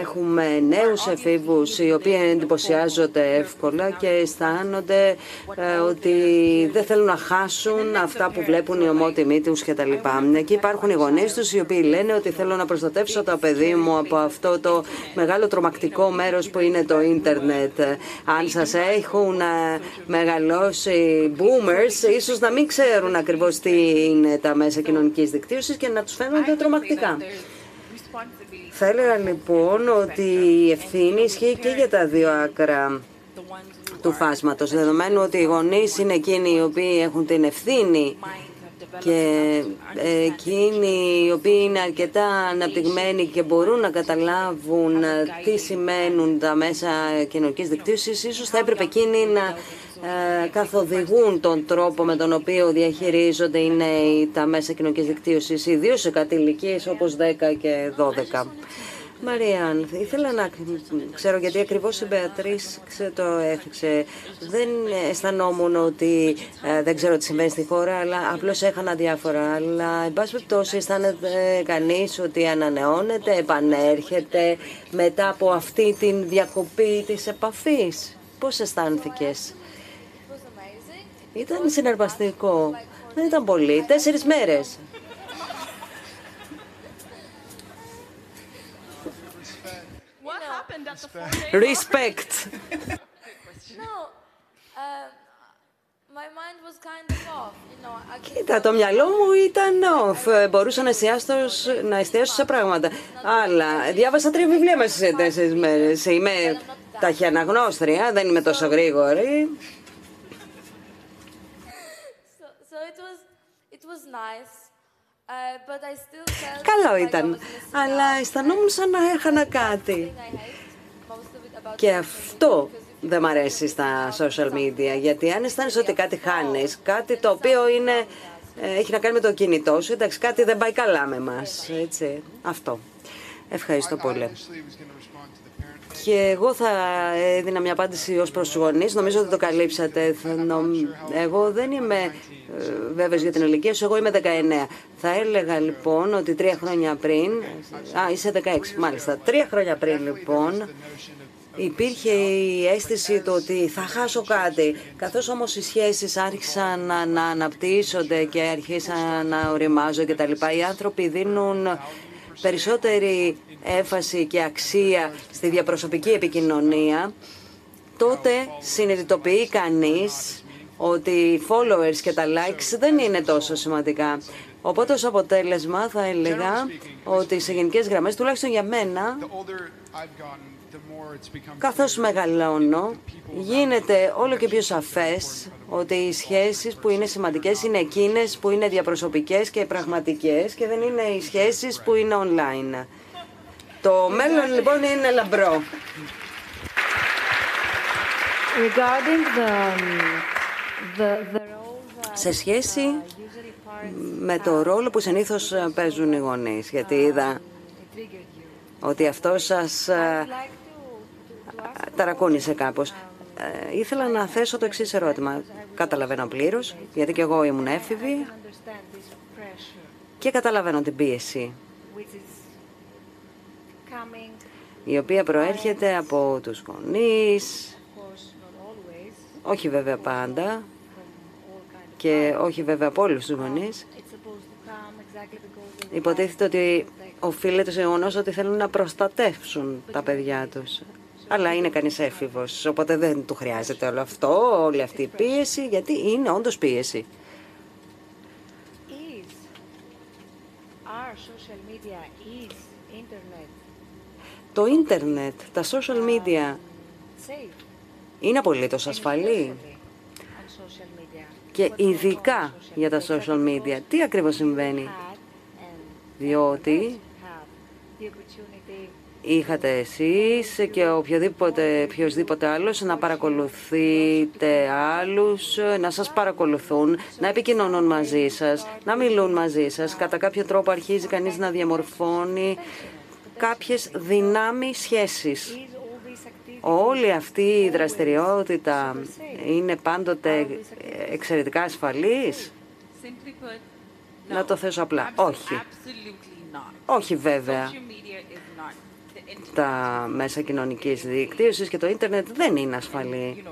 Έχουμε νέους εφήβους οι οποίοι εντυπωσιάζονται εύκολα και αισθάνονται ε, ότι δεν θέλουν να χάσουν αυτά που βλέπουν οι ομότιμοι τους κτλ. Εκεί υπάρχουν οι γονείς τους οι οποίοι λένε ότι θέλω να προστατεύσω το παιδί μου από αυτό το μεγάλο τρομακτικό μέρος που είναι το ίντερνετ. Αν σας έχουν ε, μεγαλώσει boomers, ίσως να μην ξέρουν ακριβώς τι είναι τα μέσα κοινωνικής δικτύωσης και να τους φαίνονται τρομακτικά. Θα έλεγα λοιπόν ότι η ευθύνη ισχύει και για τα δύο άκρα του φάσματος, δεδομένου ότι οι γονείς είναι εκείνοι οι οποίοι έχουν την ευθύνη και εκείνοι οι οποίοι είναι αρκετά αναπτυγμένοι και μπορούν να καταλάβουν τι σημαίνουν τα μέσα κοινωνικής δικτύωσης, ίσως θα έπρεπε εκείνοι να ε, καθοδηγούν τον τρόπο με τον οποίο διαχειρίζονται οι νέοι τα μέσα κοινωνικής δικτύωσης, ιδίως σε κατηλικίες όπως 10 και 12. Μαριάν, ήθελα να ξέρω γιατί ακριβώς η Μπεατρίς το έθιξε. Δεν αισθανόμουν ότι ε, δεν ξέρω τι συμβαίνει στη χώρα, αλλά απλώς έχανα διάφορα. Αλλά, εν πάση περιπτώσει, αισθάνεται κανείς ότι ανανεώνεται, επανέρχεται μετά από αυτή την διακοπή της επαφής. Πώς αισθάνθηκες; Ήταν συναρπαστικό. Δεν ήταν πολύ. Τέσσερις μέρες. Respect. Κοίτα, το μυαλό μου ήταν off. Μπορούσα να εστιάσω, να εστιάσω σε πράγματα. Αλλά διάβασα τρία βιβλία μέσα σε τέσσερις μέρες. Είμαι ταχυαναγνώστρια, δεν είμαι τόσο γρήγορη. Uh, Καλό ήταν, αλλά αισθανόμουν σαν να έχανα κάτι. Και αυτό δεν μ' αρέσει στα social media, γιατί αν αισθάνεσαι ότι κάτι χάνεις, κάτι το οποίο είναι, ε, έχει να κάνει με το κινητό σου, εντάξει, κάτι δεν πάει καλά με μας, έτσι, αυτό. Ευχαριστώ πολύ. Και εγώ θα έδινα μια απάντηση ως προς τους γονείς. Νομίζω ότι το καλύψατε. Εγώ δεν είμαι ε, βέβαιος για την ηλικία σου, εγώ είμαι 19. Θα έλεγα λοιπόν ότι τρία χρόνια πριν, α είσαι 16 μάλιστα, τρία χρόνια πριν λοιπόν, υπήρχε η αίσθηση του ότι θα χάσω κάτι. Καθώς όμως οι σχέσεις άρχισαν να, να αναπτύσσονται και αρχίσαν να οριμάζω και τα λοιπά, οι άνθρωποι δίνουν περισσότερη έμφαση και αξία στη διαπροσωπική επικοινωνία, τότε συνειδητοποιεί κανείς ότι οι followers και τα likes δεν είναι τόσο σημαντικά. Οπότε ως αποτέλεσμα θα έλεγα ότι σε γενικές γραμμές, τουλάχιστον για μένα, καθώς μεγαλώνω, γίνεται όλο και πιο σαφές ότι οι σχέσεις που είναι σημαντικές είναι εκείνες που είναι διαπροσωπικές και πραγματικές και δεν είναι οι σχέσεις που είναι online. Το μέλλον λοιπόν είναι λαμπρό. Σε σχέση με το ρόλο που συνήθως παίζουν οι γονείς, γιατί είδα ότι αυτό σας ε, ταρακούνησε κάπως. Ε, ήθελα να θέσω το εξής ερώτημα. Καταλαβαίνω πλήρως, γιατί και εγώ ήμουν έφηβη και καταλαβαίνω την πίεση η οποία προέρχεται από τους γονείς, όχι βέβαια πάντα και όχι βέβαια από όλους τους γονείς. Υποτίθεται ότι οφείλεται στο γεγονός ότι θέλουν να προστατεύσουν τα παιδιά τους. Αλλά είναι κανείς έφηβος, οπότε δεν του χρειάζεται όλο αυτό, όλη αυτή η πίεση, γιατί είναι όντως πίεση. Το ίντερνετ, τα social media, είναι απολύτως ασφαλή. Και ειδικά για τα social media. Τι ακριβώς συμβαίνει; Διότι είχατε εσείς και οποιοδήποτε, οποιοδήποτε άλλος να παρακολουθείτε άλλους, να σας παρακολουθούν, να επικοινωνούν μαζί σας, να μιλούν μαζί σας. Κατά κάποιο τρόπο αρχίζει κανείς να διαμορφώνει κάποιες δυνάμεις σχέσεις. Όλη αυτή η δραστηριότητα είναι πάντοτε εξαιρετικά ασφαλής; Να το θέσω απλά. Όχι. Όχι βέβαια. Τα μέσα κοινωνικής δικτύωσης και το ίντερνετ δεν είναι ασφαλή.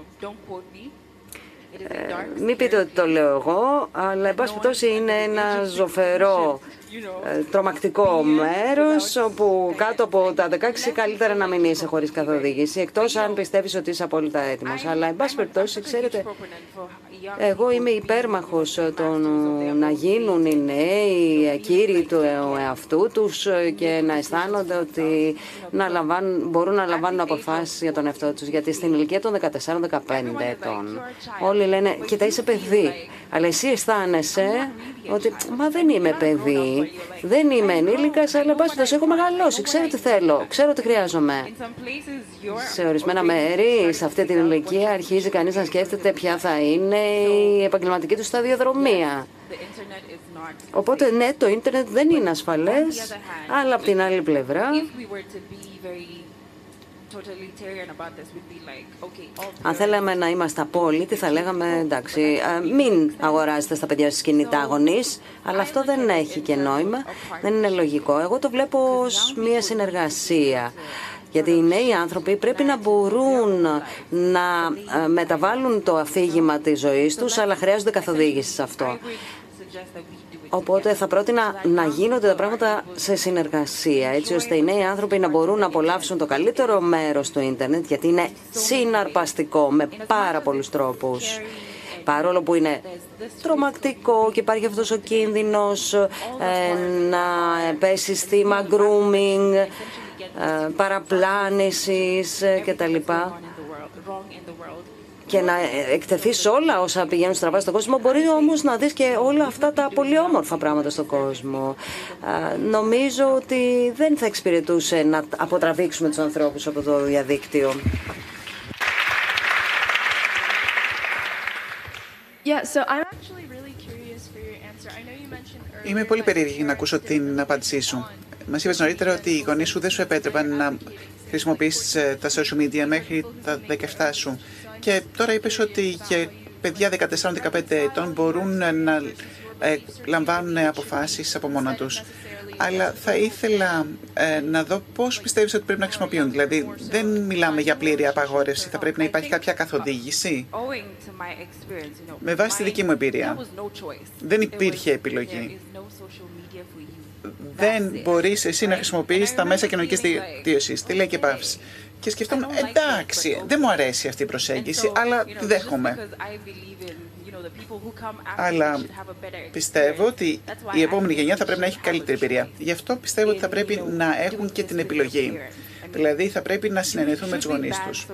Ε, μην πείτε ότι το λέω εγώ, αλλά εν πάση είναι ένα ζωφερό ε, τρομακτικό μέρος όπου κάτω από τα 16 καλύτερα να μην είσαι χωρίς καθοδήγηση εκτός αν πιστεύεις ότι είσαι απόλυτα έτοιμος. Αλλά εν πάση περιπτώσει ξέρετε εγώ είμαι υπέρμαχος των να γίνουν οι νέοι κύριοι του εαυτού τους και να αισθάνονται ότι να λαμβάνουν, μπορούν να λαμβάνουν αποφάσεις για τον εαυτό τους. Γιατί στην ηλικία των 14-15 ετών όλοι λένε «Κοίτα είσαι παιδί». Αλλά εσύ αισθάνεσαι ότι «Μα δεν είμαι παιδί, δεν είμαι ενήλικας, αλλά πάση έχω μεγαλώσει, ξέρω τι θέλω, ξέρω τι χρειάζομαι». Σε ορισμένα μέρη, σε αυτή την ηλικία, αρχίζει κανείς να σκέφτεται ποια θα είναι η επαγγελματική του σταδιοδρομία. Οπότε ναι, το ίντερνετ δεν είναι ασφαλές, αλλά από την άλλη πλευρά αν θέλαμε να είμαστε απόλυτοι, θα λέγαμε εντάξει, μην αγοράζετε στα παιδιά σας κινητά γονείς, αλλά αυτό δεν έχει και νόημα, δεν είναι λογικό. Εγώ το βλέπω ως μια συνεργασία. Γιατί οι νέοι άνθρωποι πρέπει να μπορούν να μεταβάλουν το αφήγημα της ζωής τους, αλλά χρειάζονται καθοδήγηση σε αυτό. Οπότε θα πρότεινα να γίνονται τα πράγματα σε συνεργασία, έτσι ώστε οι νέοι άνθρωποι να μπορούν να απολαύσουν το καλύτερο μέρος του ίντερνετ, γιατί είναι συναρπαστικό με πάρα πολλούς τρόπους. Παρόλο που είναι τρομακτικό και υπάρχει αυτός ο κίνδυνος ε, να πέσει θύμα grooming, ε, παραπλάνησης ε, κτλ και να εκτεθείς όλα όσα πηγαίνουν στραβά στον κόσμο. Μπορεί όμως να δεις και όλα αυτά τα πολύ όμορφα πράγματα στον κόσμο. Νομίζω ότι δεν θα εξυπηρετούσε να αποτραβήξουμε τους ανθρώπους από το διαδίκτυο. Είμαι πολύ περίεργη να ακούσω την απάντησή σου. Μας είπες νωρίτερα ότι οι γονείς σου δεν σου επέτρεπαν να χρησιμοποιήσεις ε, τα social media μέχρι τα 17 σου. Και τώρα είπες ότι και παιδιά 14-15 ετών μπορούν να ε, λαμβάνουν αποφάσεις από μόνα τους. Αλλά θα ήθελα ε, να δω πώς πιστεύεις ότι πρέπει να χρησιμοποιούν. Δηλαδή δεν μιλάμε για πλήρη απαγόρευση, θα πρέπει να υπάρχει κάποια καθοδήγηση; Με βάση τη δική μου εμπειρία, δεν υπήρχε επιλογή. Δεν μπορείς εσύ να χρησιμοποιείς τα μέσα κοινωνικής δικτύωσης. Τι λέει και παύση και σκεφτόμουν εντάξει, δεν μου αρέσει αυτή η προσέγγιση, αλλά τη δέχομαι. Αλλά πιστεύω ότι η επόμενη γενιά θα πρέπει να έχει καλύτερη εμπειρία. Γι' αυτό πιστεύω ότι θα πρέπει να έχουν και την επιλογή. Δηλαδή θα πρέπει να συνεννοηθούν με τους γονείς τους.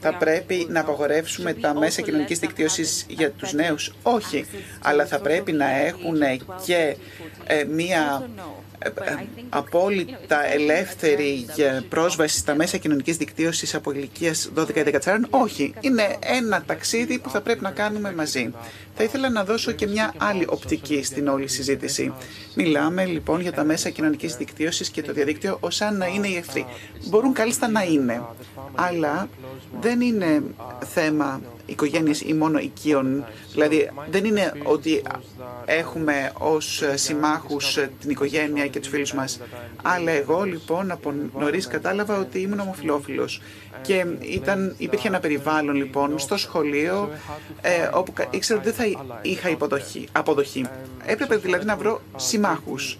Θα πρέπει να απαγορεύσουμε τα μέσα κοινωνική δικτύωσης για τους νέους. Όχι. Αλλά θα πρέπει να έχουν και ε, μία ε, ε, απόλυτα ελεύθερη πρόσβαση στα μέσα κοινωνικής δικτύωσης από ηλικίας 12-14, όχι. Είναι ένα ταξίδι που θα πρέπει να κάνουμε μαζί. Θα ήθελα να δώσω και μια άλλη οπτική στην όλη συζήτηση. Μιλάμε λοιπόν για τα μέσα κοινωνικής δικτύωσης και το διαδίκτυο ως αν να είναι οι εχθροί. Μπορούν κάλλιστα να είναι, αλλά δεν είναι θέμα οικογένειες ή μόνο οικείων. Δηλαδή δεν είναι ότι έχουμε ως συμμάχους την οικογένεια και τους φίλους μας. Αλλά εγώ λοιπόν από νωρίς κατάλαβα ότι ήμουν ομοφιλόφιλος. Και ήταν, υπήρχε ένα περιβάλλον λοιπόν στο σχολείο ε, όπου ήξερα ότι δεν θα είχα υποδοχή, αποδοχή. Έπρεπε δηλαδή να βρω συμμάχους.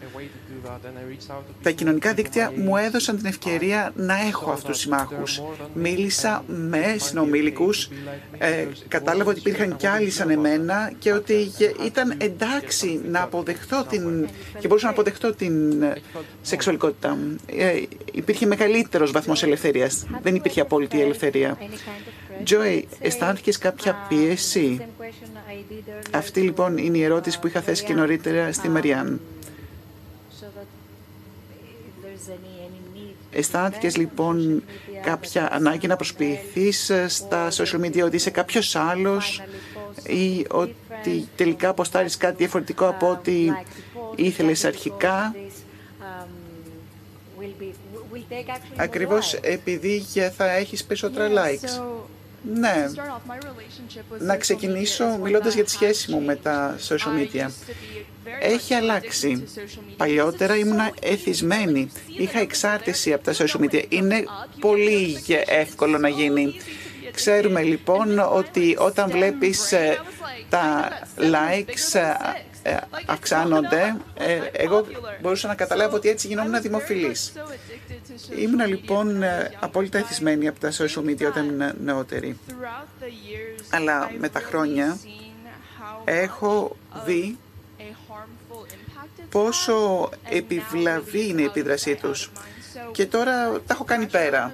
Τα κοινωνικά δίκτυα μου έδωσαν την ευκαιρία να έχω αυτούς τους συμμάχους. Μίλησα με συνομήλικους, ε, κατάλαβα ότι υπήρχαν κι άλλοι σαν εμένα και ότι ήταν εντάξει να αποδεχτώ την, και μπορούσα να αποδεχτώ την σεξουαλικότητα. Ε, υπήρχε μεγαλύτερος βαθμός ελευθερίας. Δεν υπήρχε απόλυτη ελευθερία. Τζόι, αισθάνθηκες κάποια πίεση; Αυτή λοιπόν είναι η ερώτηση που είχα θέσει και νωρίτερα στη Μαριάν. Αισθάνθηκες λοιπόν κάποια ανάγκη να προσποιηθείς στα social media ότι είσαι κάποιος άλλος ή ότι τελικά αποστάρεις κάτι διαφορετικό από ό,τι ήθελες αρχικά; Ακριβώς επειδή θα έχεις περισσότερα likes. Ναι, να ξεκινήσω μιλώντας για τη σχέση μου με τα social media. Έχει αλλάξει. Παλιότερα ήμουν εθισμένη. Είχα εξάρτηση από τα social media. Είναι πολύ εύκολο να γίνει. Ξέρουμε λοιπόν ότι όταν βλέπεις ε, τα likes ε, αυξάνονται, ε, εγώ μπορούσα να καταλάβω ότι έτσι γινόμουν δημοφιλής. Ήμουν λοιπόν ε, απόλυτα εθισμένη από τα social media όταν ήμουν νεότερη. Αλλά με τα χρόνια έχω δει πόσο επιβλαβή είναι η επίδρασή τους. Και τώρα τα έχω κάνει πέρα.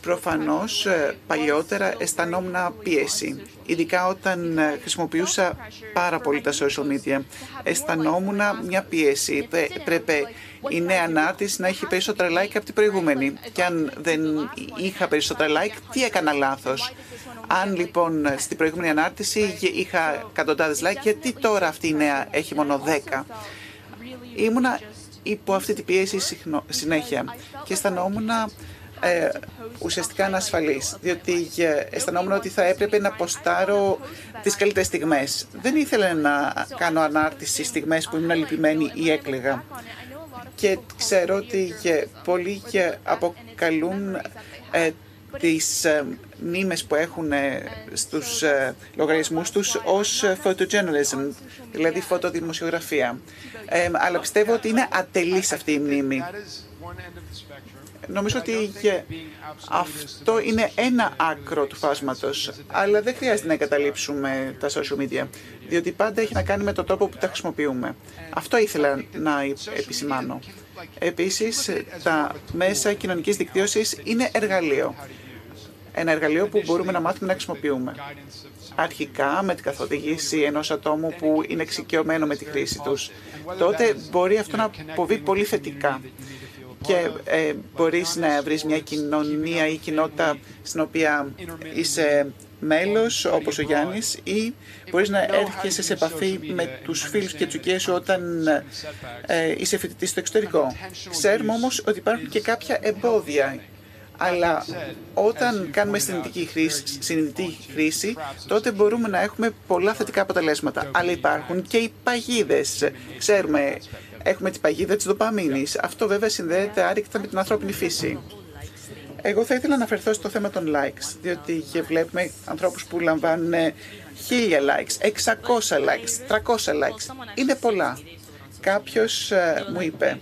Προφανώς ε, παλιότερα αισθανόμουν πίεση, ειδικά όταν ε, χρησιμοποιούσα πάρα πολύ τα social media. Αισθανόμουν μια πίεση. Πρέπει η νέα ανάρτηση να έχει περισσότερα like από την προηγούμενη. Και αν δεν είχα περισσότερα like, τι έκανα λάθος. Αν λοιπόν στην προηγούμενη ανάρτηση είχα εκατοντάδες like, γιατί τώρα αυτή η νέα έχει μόνο 10. Ήμουνα υπό αυτή την πίεση συνέχεια και αισθανόμουν ε, ουσιαστικά ανασφαλής, διότι αισθανόμουν ότι θα έπρεπε να ποστάρω τις καλύτερες στιγμές. Δεν ήθελα να κάνω ανάρτηση στιγμές που ήμουν λυπημένη ή έκλαιγα. Και ξέρω ότι πολλοί αποκαλούν ε, τις ε, μνήμες που έχουν ε, στους ε, λογαριασμούς τους ως photojournalism, δηλαδή φωτοδημοσιογραφία. Ε, αλλά πιστεύω ότι είναι ατελής αυτή η μνήμη. Νομίζω ότι αυτό είναι ένα άκρο του φάσματος, αλλά δεν χρειάζεται να εγκαταλείψουμε τα social media, διότι πάντα έχει να κάνει με τον τρόπο που τα χρησιμοποιούμε. Αυτό ήθελα να επισημάνω. Επίσης, τα μέσα κοινωνικής δικτύωσης είναι εργαλείο. Ένα εργαλείο που μπορούμε να μάθουμε να χρησιμοποιούμε. Αρχικά με την καθοδήγηση ενός ατόμου που είναι εξοικειωμένο με τη χρήση τους. Τότε μπορεί αυτό να αποβεί πολύ θετικά και ε, μπορείς να βρεις μια κοινωνία ή κοινότητα στην οποία είσαι μέλος, όπως ο Γιάννης, ή μπορείς να έρχεσαι σε επαφή με τους φίλους και τσουκίες σου όταν ε, είσαι φοιτητής στο εξωτερικό. Ξέρουμε όμως ότι υπάρχουν και κάποια εμπόδια αλλά όταν κάνουμε συνειδητική χρήση, συνειδητή χρήση, τότε μπορούμε να έχουμε πολλά θετικά αποτελέσματα. Αλλά υπάρχουν και οι παγίδες. Ξέρουμε έχουμε την παγίδα της δοπαμίνης. Αυτό βέβαια συνδέεται άρρηκτα με την ανθρώπινη φύση. Εγώ θα ήθελα να αναφερθώ στο θέμα των likes, διότι και βλέπουμε ανθρώπους που λαμβάνουν 1000 likes, 600 likes, 300 likes. Είναι πολλά. Κάποιος ε, μου είπε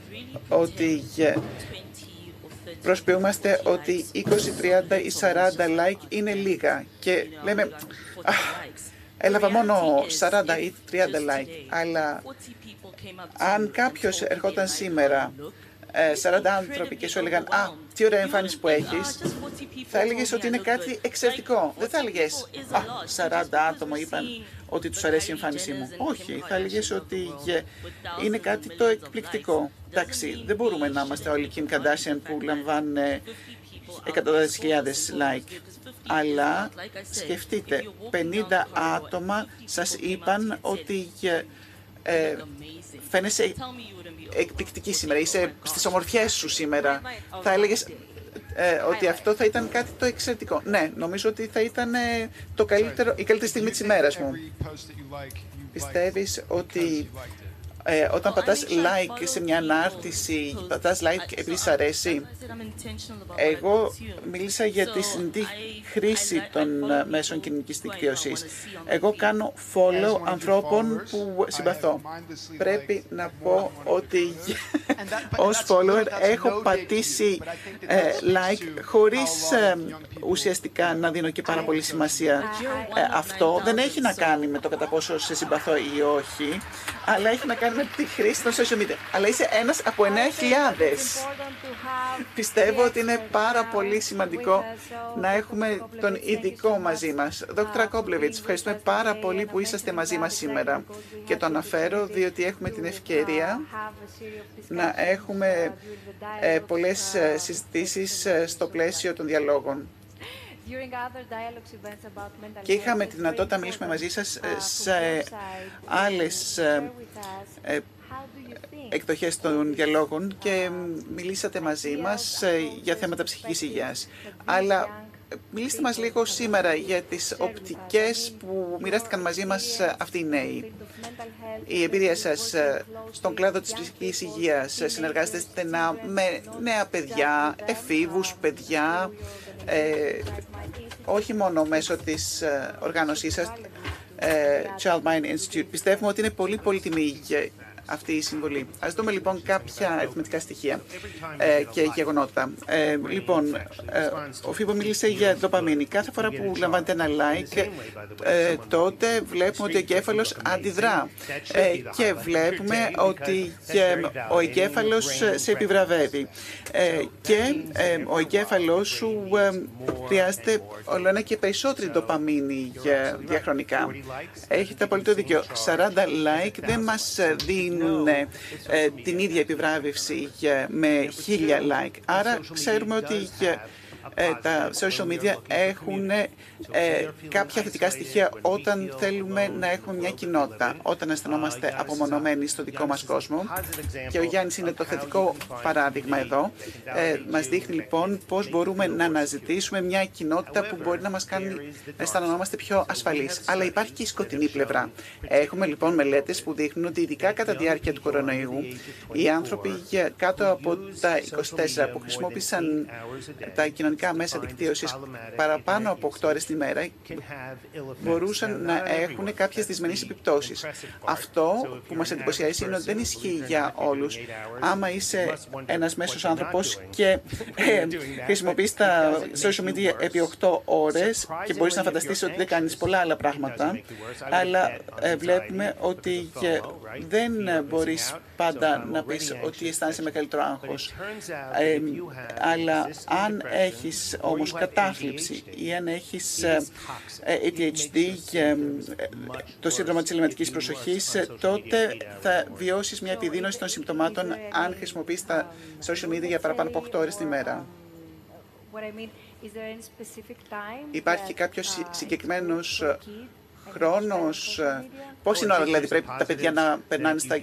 ότι προσποιούμαστε ότι 20, 30 ή 40 like είναι λίγα και λέμε έλαβα μόνο 40 ή 30 like, αλλά αν κάποιος ερχόταν σήμερα 40 ε, άνθρωποι και σου έλεγαν «Α, τι ωραία εμφάνιση που έχεις», θα έλεγες ότι είναι κάτι εξαιρετικό. Δεν θα έλεγες «Α, 40 άτομα είπαν ότι τους αρέσει η εμφάνισή μου». Όχι, θα έλεγες ότι είναι κάτι το εκπληκτικό. Εντάξει, δεν μπορούμε να είμαστε όλοι Kim Kardashian που λαμβάνουν εκατοντάδες χιλιάδες like. Αλλά σκεφτείτε, 50 άτομα σας είπαν ότι ε, φαίνεσαι εκπληκτική σήμερα, είσαι στις ομορφιές σου σήμερα. Θα έλεγες ε, ότι αυτό θα ήταν κάτι το εξαιρετικό. Ναι, νομίζω ότι θα ήταν ε, το καλύτερο, η καλύτερη στιγμή της ημέρας μου. Πιστεύεις ότι ε, όταν πατάς like σε μια ανάρτηση, πατάς like επειδή σ' αρέσει. Εγώ μίλησα για τη συνδύ χρήση των ε, μέσων κοινωνικής δικτύωσης. Εγώ κάνω follow ανθρώπων που συμπαθώ. Πρέπει να πω ότι ως follower έχω πατήσει ε, like χωρίς ε, ουσιαστικά να δίνω και πάρα πολύ σημασία. αυτό δεν έχει να κάνει με το κατά πόσο σε συμπαθώ ή όχι, αλλά έχει να κάνει με τη χρήση των social media. Αλλά είσαι ένας από 9.000. Πιστεύω ότι είναι πάρα πολύ σημαντικό να έχουμε τον ειδικό μαζί μας. Δόκτρα Κόμπλεβιτς, ευχαριστούμε πάρα πολύ που είσαστε μαζί μας σήμερα. Και το αναφέρω διότι έχουμε την ευκαιρία να έχουμε ε, πολλές ε, συζητήσεις ε, στο πλαίσιο των διαλόγων. Και είχαμε τη δυνατότητα να μιλήσουμε μαζί σας σε άλλες εκδοχές των διαλόγων και μιλήσατε μαζί μας για θέματα ψυχικής υγείας. Αλλά μιλήστε μας λίγο σήμερα για τις οπτικές που μοιράστηκαν μαζί μας αυτοί οι νέοι. Η εμπειρία σας στον κλάδο της ψυχικής υγείας συνεργάζεστε στενά με νέα παιδιά, εφήβους παιδιά, ε, όχι μόνο μέσω της ε, οργάνωσής σας, ε, Child Mind Institute. Πιστεύουμε ότι είναι πολύ πολύτιμη αυτή η συμβολή. Α δούμε λοιπόν κάποια αριθμητικά στοιχεία ε, και γεγονότα. Ε, λοιπόν, ε, ο Φίβο μίλησε για δοπαμίνη. Κάθε φορά που λαμβάνετε ένα like, ε, τότε βλέπουμε ότι ο εγκέφαλος αντιδρά. Ε, και βλέπουμε ότι ο εγκέφαλος σε επιβραβεύει. και ο εγκέφαλος σου χρειάζεται όλο ένα και περισσότερη δοπαμίνη διαχρονικά. Έχετε απολύτω δίκιο. 40 like δεν μας δίνει δίνουν ε, την ίδια επιβράβευση με χίλια like. Άρα ξέρουμε ότι ε, τα social media έχουν ε, κάποια θετικά στοιχεία όταν θέλουμε να έχουμε μια κοινότητα, όταν αισθανόμαστε απομονωμένοι στο δικό μας κόσμο. Και ο Γιάννης είναι το θετικό παράδειγμα εδώ. Ε, μας δείχνει λοιπόν πώς μπορούμε να αναζητήσουμε μια κοινότητα που μπορεί να μας κάνει να αισθανόμαστε πιο ασφαλείς. Αλλά υπάρχει και η σκοτεινή πλευρά. Έχουμε λοιπόν μελέτες που δείχνουν ότι ειδικά κατά τη διάρκεια του κορονοϊού οι άνθρωποι κάτω από τα 24 που χρησιμοποίησαν τα κοινωνικά μέσα δικτύωσης παραπάνω από 8 ώρες τη μέρα μπορούσαν να έχουν κάποιες δυσμενείς επιπτώσεις. Αυτό που μας εντυπωσιάζει είναι ότι δεν ισχύει για όλους. Άμα είσαι ένας μέσος άνθρωπος και ε, χρησιμοποιείς τα social media επί 8 ώρες και μπορείς να φανταστείς ότι δεν κάνεις πολλά άλλα πράγματα, αλλά ε, βλέπουμε ότι δεν μπορείς πάντα να πεις ότι αισθάνεσαι μεγαλύτερο άγχος. Ε, αλλά αν έχεις έχεις όμως κατάθλιψη ή αν έχεις ε, ε, ADHD και ε, το σύνδρομο της ελληματικής προσοχής, τότε θα βιώσεις μια επιδείνωση των συμπτωμάτων αν χρησιμοποιείς τα social media για παραπάνω από 8 ώρες τη μέρα. Υπάρχει κάποιος uh, συγκεκριμένος χρόνος, πόση ώρα δηλαδή πρέπει τα παιδιά να περνάνε στα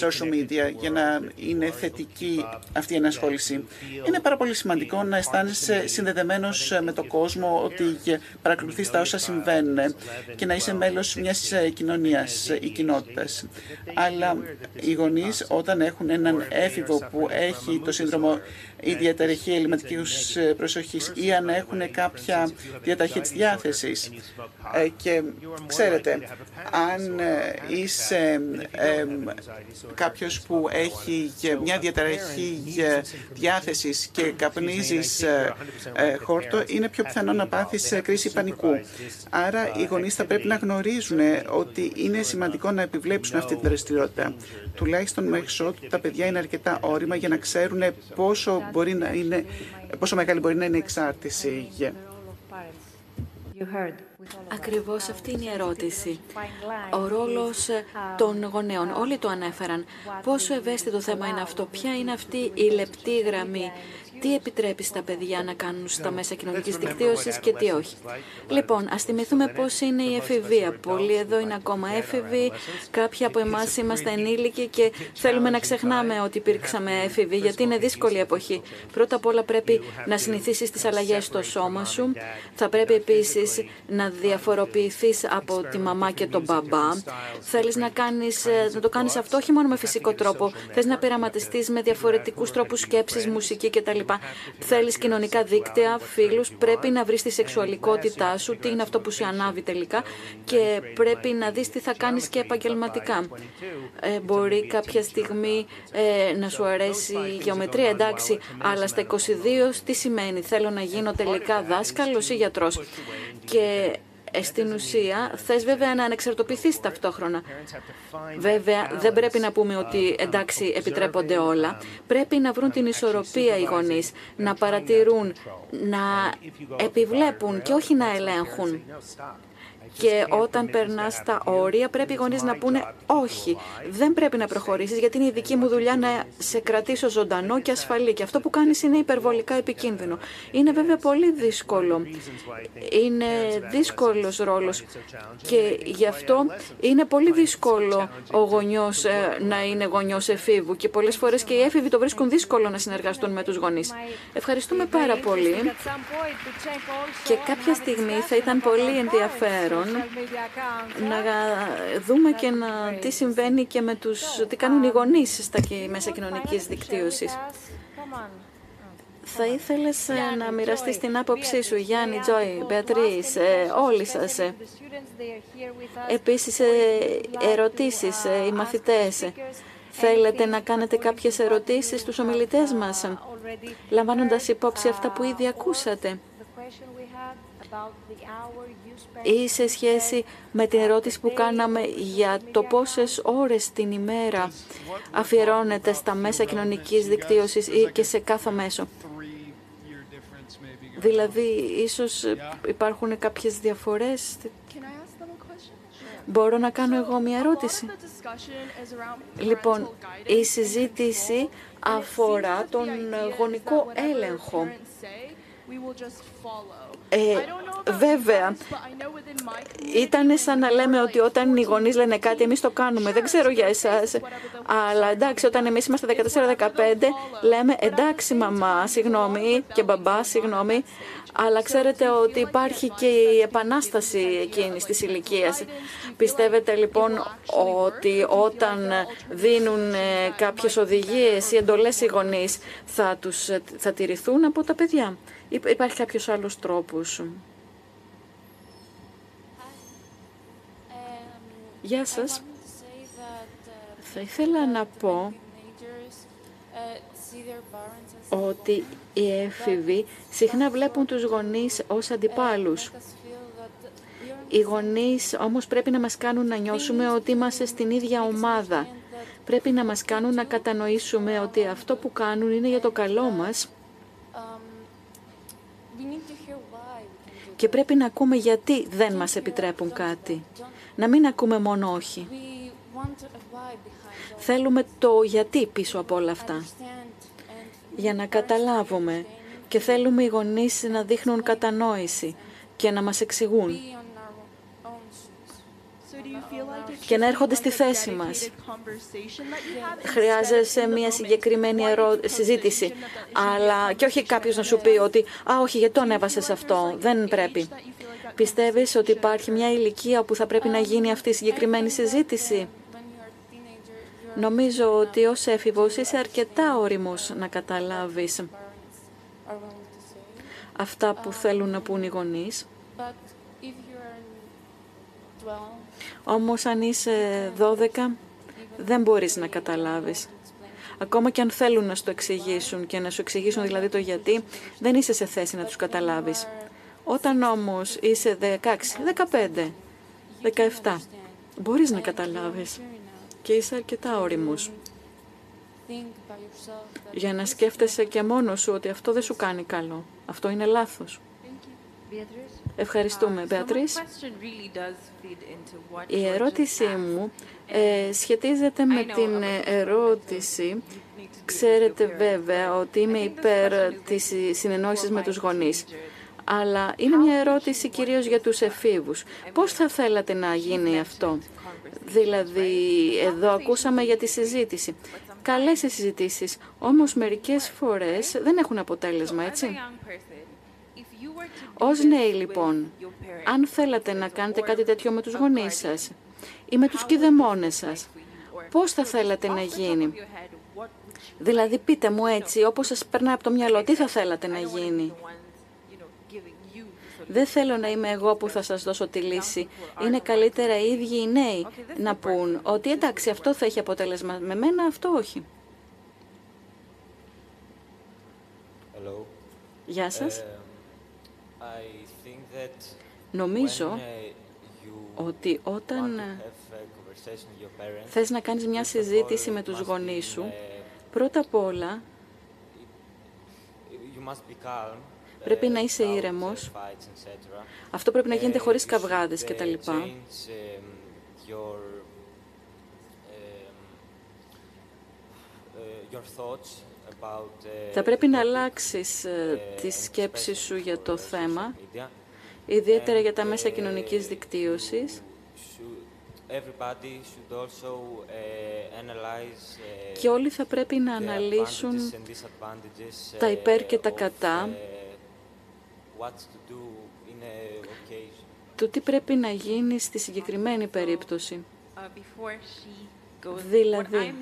social media για να είναι θετική αυτή η ενασχόληση. Είναι πάρα πολύ σημαντικό να αισθάνεσαι συνδεδεμένος με τον κόσμο, ότι παρακολουθείς τα όσα συμβαίνουν και να είσαι μέλος μιας κοινωνίας ή κοινότητας. Αλλά οι γονείς όταν έχουν έναν έφηβο που έχει το σύνδρομο η διαταραχή ελληματικής προσοχής ή αν έχουν κάποια διαταραχή της διάθεσης ε, και Ξέρετε, αν ε, είσαι ε, κάποιος που έχει μια διαταραχή διάθεσης και καπνίζεις ε, χόρτο, είναι πιο πιθανό να πάθεις κρίση πανικού. Άρα οι γονείς θα πρέπει να γνωρίζουν ότι είναι σημαντικό να επιβλέψουν αυτή την δραστηριότητα. Τουλάχιστον μέχρι ότου τα παιδιά είναι αρκετά όρημα για να ξέρουν πόσο, μπορεί να είναι, πόσο μεγάλη μπορεί να είναι η εξάρτηση. Ακριβώς αυτή είναι η ερώτηση. Ο ρόλος των γονέων. Όλοι το ανέφεραν. Πόσο ευαίσθητο θέμα είναι αυτό; Ποια είναι αυτή η λεπτή γραμμή τι επιτρέπει στα παιδιά να κάνουν στα μέσα κοινωνικής δικτύωσης και τι όχι; Λοιπόν, ας θυμηθούμε πώς είναι η εφηβεία. Πολλοί εδώ είναι ακόμα έφηβοι, κάποιοι από εμάς είμαστε ενήλικοι και θέλουμε να ξεχνάμε ότι υπήρξαμε έφηβοι, γιατί είναι δύσκολη εποχή. Πρώτα απ' όλα πρέπει να συνηθίσεις τις αλλαγές στο σώμα σου. Θα πρέπει επίσης να διαφοροποιηθείς από τη μαμά και τον μπαμπά. Θέλεις να, κάνεις, να το κάνεις αυτό όχι μόνο με φυσικό τρόπο. Θες να πειραματιστείς με διαφορετικούς τρόπους σκέψης, μουσική κτλ. Θέλεις κοινωνικά δίκτυα, φίλους. Πρέπει να βρεις τη σεξουαλικότητά σου, τι είναι αυτό που σου ανάβει τελικά και πρέπει να δεις τι θα κάνεις και επαγγελματικά. Ε, μπορεί κάποια στιγμή ε, να σου αρέσει η γεωμετρία, εντάξει, αλλά στα 22 τι σημαίνει, θέλω να γίνω τελικά δάσκαλος ή γιατρός. Και ε, στην ουσία θες βέβαια να ανεξαρτοποιηθείς ταυτόχρονα. Βέβαια δεν πρέπει να πούμε ότι εντάξει επιτρέπονται όλα. Πρέπει να βρουν την ισορροπία οι γονείς, να παρατηρούν, να επιβλέπουν και όχι να ελέγχουν. Και όταν περνάς τα όρια, πρέπει οι γονείς να πούνε όχι. Δεν πρέπει να προχωρήσεις, γιατί είναι η δική μου δουλειά να σε κρατήσω ζωντανό και ασφαλή. Και αυτό που κάνεις είναι υπερβολικά επικίνδυνο. Είναι βέβαια πολύ δύσκολο. Είναι δύσκολος ρόλος. Και γι' αυτό είναι πολύ δύσκολο ο γονιός ε, να είναι γονιός εφήβου. Και πολλές φορές και οι έφηβοι το βρίσκουν δύσκολο να συνεργαστούν με τους γονείς. Ευχαριστούμε πάρα πολύ. Και κάποια στιγμή θα ήταν πολύ ενδιαφέρον να δούμε και να, τι συμβαίνει και με τους, τι κάνουν οι γονείς στα μέσα κοινωνικής δικτύωσης. Θα ήθελες ε, να μοιραστείς την άποψή σου, Γιάννη, Τζόι, Μπεατρίς, ε, όλοι σας. Ε. Επίσης, ερωτήσεις, οι μαθητές. Θέλετε να κάνετε κάποιες ερωτήσεις στους ομιλητές μας, λαμβάνοντας υπόψη αυτά που ήδη ακούσατε ή σε σχέση με την ερώτηση που κάναμε για το πόσες ώρες την ημέρα αφιερώνεται στα μέσα κοινωνικής δικτύωσης ή και σε κάθε μέσο. Δηλαδή, ίσως υπάρχουν κάποιες διαφορές. Μπορώ να κάνω εγώ μια ερώτηση; Λοιπόν, η συζήτηση αφορά τον γονικό έλεγχο. Ε, βέβαια, ήταν σαν να λέμε ότι όταν οι γονείς λένε κάτι, εμείς το κάνουμε. Δεν ξέρω για εσάς. Αλλά εντάξει, όταν εμείς είμαστε 14-15, λέμε εντάξει, μαμά, συγγνώμη, και μπαμπά, συγγνώμη. Αλλά ξέρετε ότι υπάρχει και η επανάσταση εκείνης της ηλικίας. Πιστεύετε λοιπόν ότι όταν δίνουν ε, κάποιες οδηγίες ή εντολές οι γονείς θα, τους, θα τηρηθούν από τα παιδιά; Υπάρχει κάποιος άλλος τρόπος; Γεια σας. Θα ήθελα να πω ότι οι έφηβοι συχνά βλέπουν τους γονείς ως αντιπάλους. Οι γονείς όμως πρέπει να μας κάνουν να νιώσουμε ότι είμαστε στην ίδια ομάδα. Πρέπει να μας κάνουν να κατανοήσουμε ότι αυτό που κάνουν είναι για το καλό μας και πρέπει να ακούμε γιατί δεν μας επιτρέπουν κάτι. Να μην ακούμε μόνο όχι. Θέλουμε το γιατί πίσω από όλα αυτά. Για να καταλάβουμε και θέλουμε οι γονείς να δείχνουν κατανόηση και να μας εξηγούν και να έρχονται στη θέση μας. Χρειάζεσαι μια συγκεκριμένη συζήτηση, αλλά και όχι κάποιος να σου πει ότι «Α, όχι, γιατί το ανέβασες αυτό, δεν πρέπει». Πιστεύεις ότι υπάρχει μια ηλικία που θα πρέπει να γίνει αυτή η συγκεκριμένη συζήτηση; Νομίζω ότι ως έφηβος είσαι αρκετά όριμος να καταλάβεις αυτά που θέλουν να πούν οι γονείς. Όμως αν είσαι 12 δεν μπορείς να καταλάβεις. Ακόμα και αν θέλουν να σου το εξηγήσουν και να σου εξηγήσουν δηλαδή το γιατί, δεν είσαι σε θέση να τους καταλάβεις. Όταν όμως είσαι 16, 15, 17, μπορείς να καταλάβεις και είσαι αρκετά όριμος για να σκέφτεσαι και μόνος σου ότι αυτό δεν σου κάνει καλό. Αυτό είναι λάθος. Ευχαριστούμε, Μπέατρις. Η ερώτησή μου ε, σχετίζεται με την ερώτηση. Ξέρετε βέβαια ότι είμαι υπέρ της συνεννόησης με τους γονείς. Αλλά είναι μια ερώτηση κυρίως για τους εφήβους. Πώς θα θέλατε να γίνει αυτό; Δηλαδή, εδώ ακούσαμε για τη συζήτηση. Καλές οι συζητήσεις, όμως μερικές φορές δεν έχουν αποτέλεσμα, έτσι. Ως νέοι λοιπόν, αν θέλατε να κάνετε κάτι τέτοιο με τους γονείς σας ή με τους κηδεμόνες σας, πώς θα θέλατε να γίνει; Δηλαδή πείτε μου έτσι, όπως σας περνάει από το μυαλό, τι θα θέλατε να γίνει; Δεν θέλω να είμαι εγώ που θα σας δώσω τη λύση. Είναι καλύτερα οι ίδιοι οι νέοι να πούν ότι εντάξει αυτό θα έχει αποτέλεσμα. Με μένα αυτό όχι. Γεια σας. Ε, Νομίζω uh, ότι όταν θες να κάνεις μια συζήτηση με τους γονείς σου, πρώτα απ' όλα πρέπει να είσαι ήρεμος. Αυτό πρέπει να γίνεται χωρίς καυγάδες και τα λοιπά. Θα πρέπει να αλλάξεις ε, τη σκέψη σου για το θέμα ιδιαίτερα για τα μέσα κοινωνικής δικτύωσης. Και όλοι θα πρέπει να αναλύσουν τα υπέρ και τα κατά του τι πρέπει να γίνει στη συγκεκριμένη περίπτωση. Δηλαδή,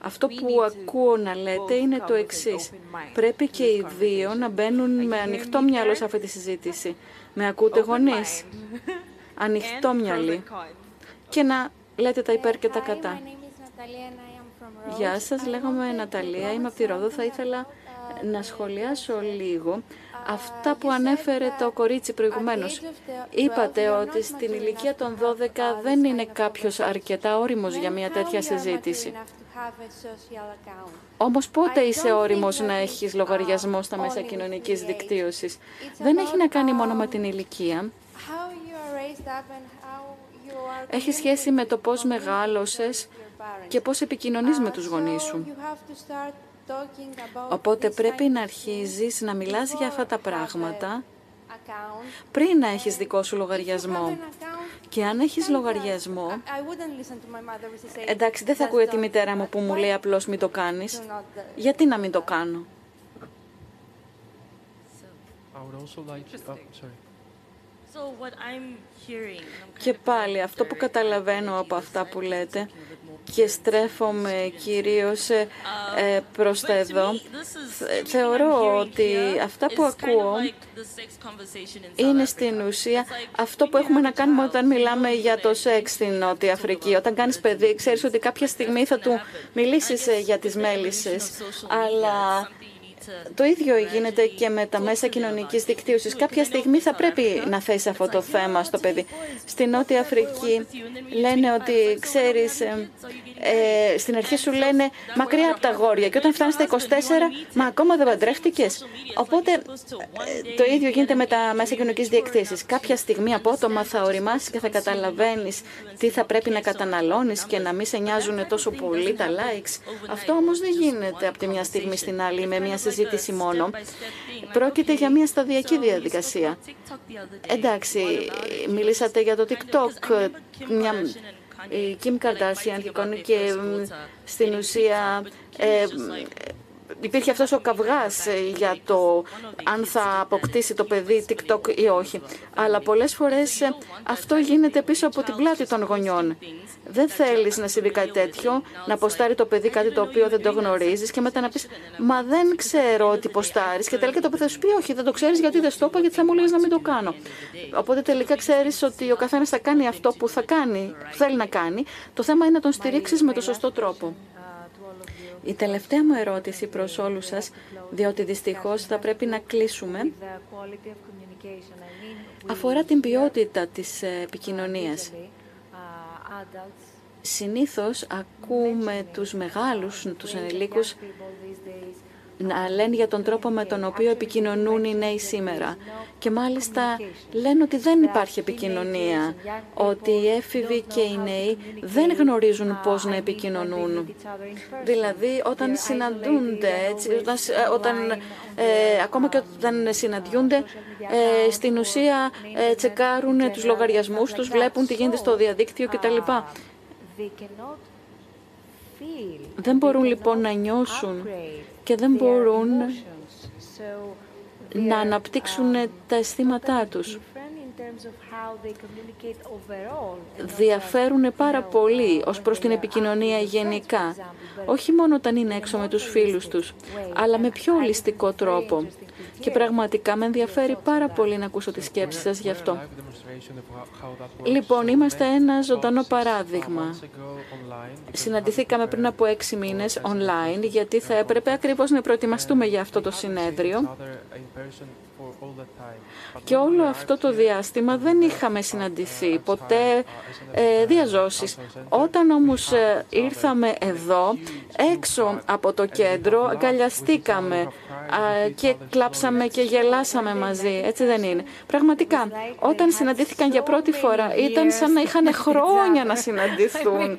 αυτό που ακούω να λέτε είναι το εξής. Πρέπει και οι δύο να μπαίνουν με ανοιχτό μυαλό σε αυτή τη συζήτηση. Με ακούτε γονείς; Ανοιχτό μυαλί. Και να λέτε τα υπέρ και τα κατά. Γεια σας, λέγομαι Ναταλία, είμαι από τη Ρόδο. Θα ήθελα να σχολιάσω λίγο αυτά που ανέφερε το κορίτσι προηγουμένως. Είπατε ότι στην ηλικία των 12 δεν είναι κάποιος αρκετά όριμος για μια τέτοια συζήτηση. Όμως πότε είσαι όριμος να έχεις λογαριασμό στα μέσα κοινωνικής δικτύωσης; Δεν έχει να κάνει μόνο με την ηλικία. Έχει σχέση με το πώς μεγάλωσες και πώς επικοινωνείς με τους γονείς σου. Οπότε πρέπει να αρχίζεις να μιλάς για αυτά τα πράγματα πριν να έχεις δικό σου λογαριασμό. Και αν έχεις λογαριασμό, εντάξει δεν θα ακούει τη μητέρα μου που μου λέει απλώς μην το κάνεις. Γιατί να μην το κάνω; Και πάλι αυτό που καταλαβαίνω από αυτά που λέτε και στρέφομαι κυρίως ε, ε, προς τα εδώ. Θεωρώ ότι αυτά που ακούω είναι στην ουσία αυτό που έχουμε να κάνουμε όταν μιλάμε για το σεξ στην Νότια Αφρική. Όταν κάνεις παιδί, ξέρεις ότι κάποια στιγμή θα του μιλήσεις ε, για τις μέλισσες, αλλά το ίδιο γίνεται και με τα μέσα κοινωνικής δικτύωσης. Κάποια στιγμή θα πρέπει να θέσει αυτό το θέμα στο παιδί. Στη Νότια Αφρική λένε ότι ξέρεις, ε, ε, στην αρχή σου λένε μακριά από τα γόρια και όταν φτάνεις στα 24, μα ακόμα δεν παντρεύτηκες. Οπότε ε, το ίδιο γίνεται με τα μέσα κοινωνικής δικτύωσης. Κάποια στιγμή απότομα θα οριμάσεις και θα καταλαβαίνεις τι θα πρέπει να καταναλώνεις και να μην σε νοιάζουν τόσο πολύ τα likes. Αυτό όμως δεν γίνεται από τη μια στιγμή στην άλλη με μια συζήτηση μόνο. Πρόκειται για μια σταδιακή διαδικασία. Εντάξει, μιλήσατε για το TikTok, μια, η Kim Kardashian και στην ουσία ε, υπήρχε αυτός ο καυγάς για το αν θα αποκτήσει το παιδί TikTok ή όχι. Αλλά πολλές φορές αυτό γίνεται πίσω από την πλάτη των γονιών. Δεν θέλεις να συμβεί κάτι τέτοιο, να ποστάρει το παιδί κάτι το οποίο δεν το γνωρίζεις και μετά να πεις «Μα δεν ξέρω ότι ποστάρεις» και τελικά το παιδί θα σου πει «Όχι, δεν το ξέρεις γιατί δεν στο είπα, γιατί θα μου λες να μην το κάνω». Οπότε τελικά ξέρεις ότι ο καθένας θα κάνει αυτό που θα κάνει, που θέλει να κάνει. Το θέμα είναι να τον στηρίξεις με το σωστό τρόπο. Η τελευταία μου ερώτηση προς όλους σας, διότι δυστυχώς θα πρέπει να κλείσουμε, αφορά την ποιότητα της επικοινωνίας. Συνήθως ακούμε τους μεγάλους, τους ενηλίκους, να λένε για τον τρόπο με τον οποίο επικοινωνούν οι νέοι σήμερα. Και μάλιστα λένε ότι δεν υπάρχει επικοινωνία, ότι οι έφηβοι και οι νέοι δεν γνωρίζουν πώς να επικοινωνούν. Δηλαδή όταν συναντούνται, έτσι, όταν, όταν ε, ακόμα και όταν συναντιούνται, ε, στην ουσία ε, τσεκάρουν τους λογαριασμούς τους, βλέπουν τι γίνεται στο διαδίκτυο κτλ. Δεν μπορούν λοιπόν να νιώσουν και δεν μπορούν να αναπτύξουν τα αισθήματά τους. Διαφέρουν πάρα πολύ ως προς την επικοινωνία γενικά, όχι μόνο όταν είναι έξω με τους φίλους τους, αλλά με πιο ολιστικό τρόπο. Και πραγματικά με ενδιαφέρει πάρα πολύ να ακούσω τις σκέψεις σας γι' αυτό. Λοιπόν, είμαστε ένα ζωντανό παράδειγμα. Συναντηθήκαμε πριν από έξι μήνες online, γιατί θα έπρεπε ακριβώς να προετοιμαστούμε για αυτό το συνέδριο. Και όλο αυτό το διάστημα δεν είχαμε συναντηθεί ποτέ ε, διαζώσεις. Όταν όμως ε, ήρθαμε εδώ, έξω από το κέντρο, αγκαλιαστήκαμε και κλάψαμε και γελάσαμε μαζί. Έτσι δεν είναι. Πραγματικά, όταν συναντήθηκαν για πρώτη φορά, ήταν σαν να είχαν χρόνια να συναντηθούν.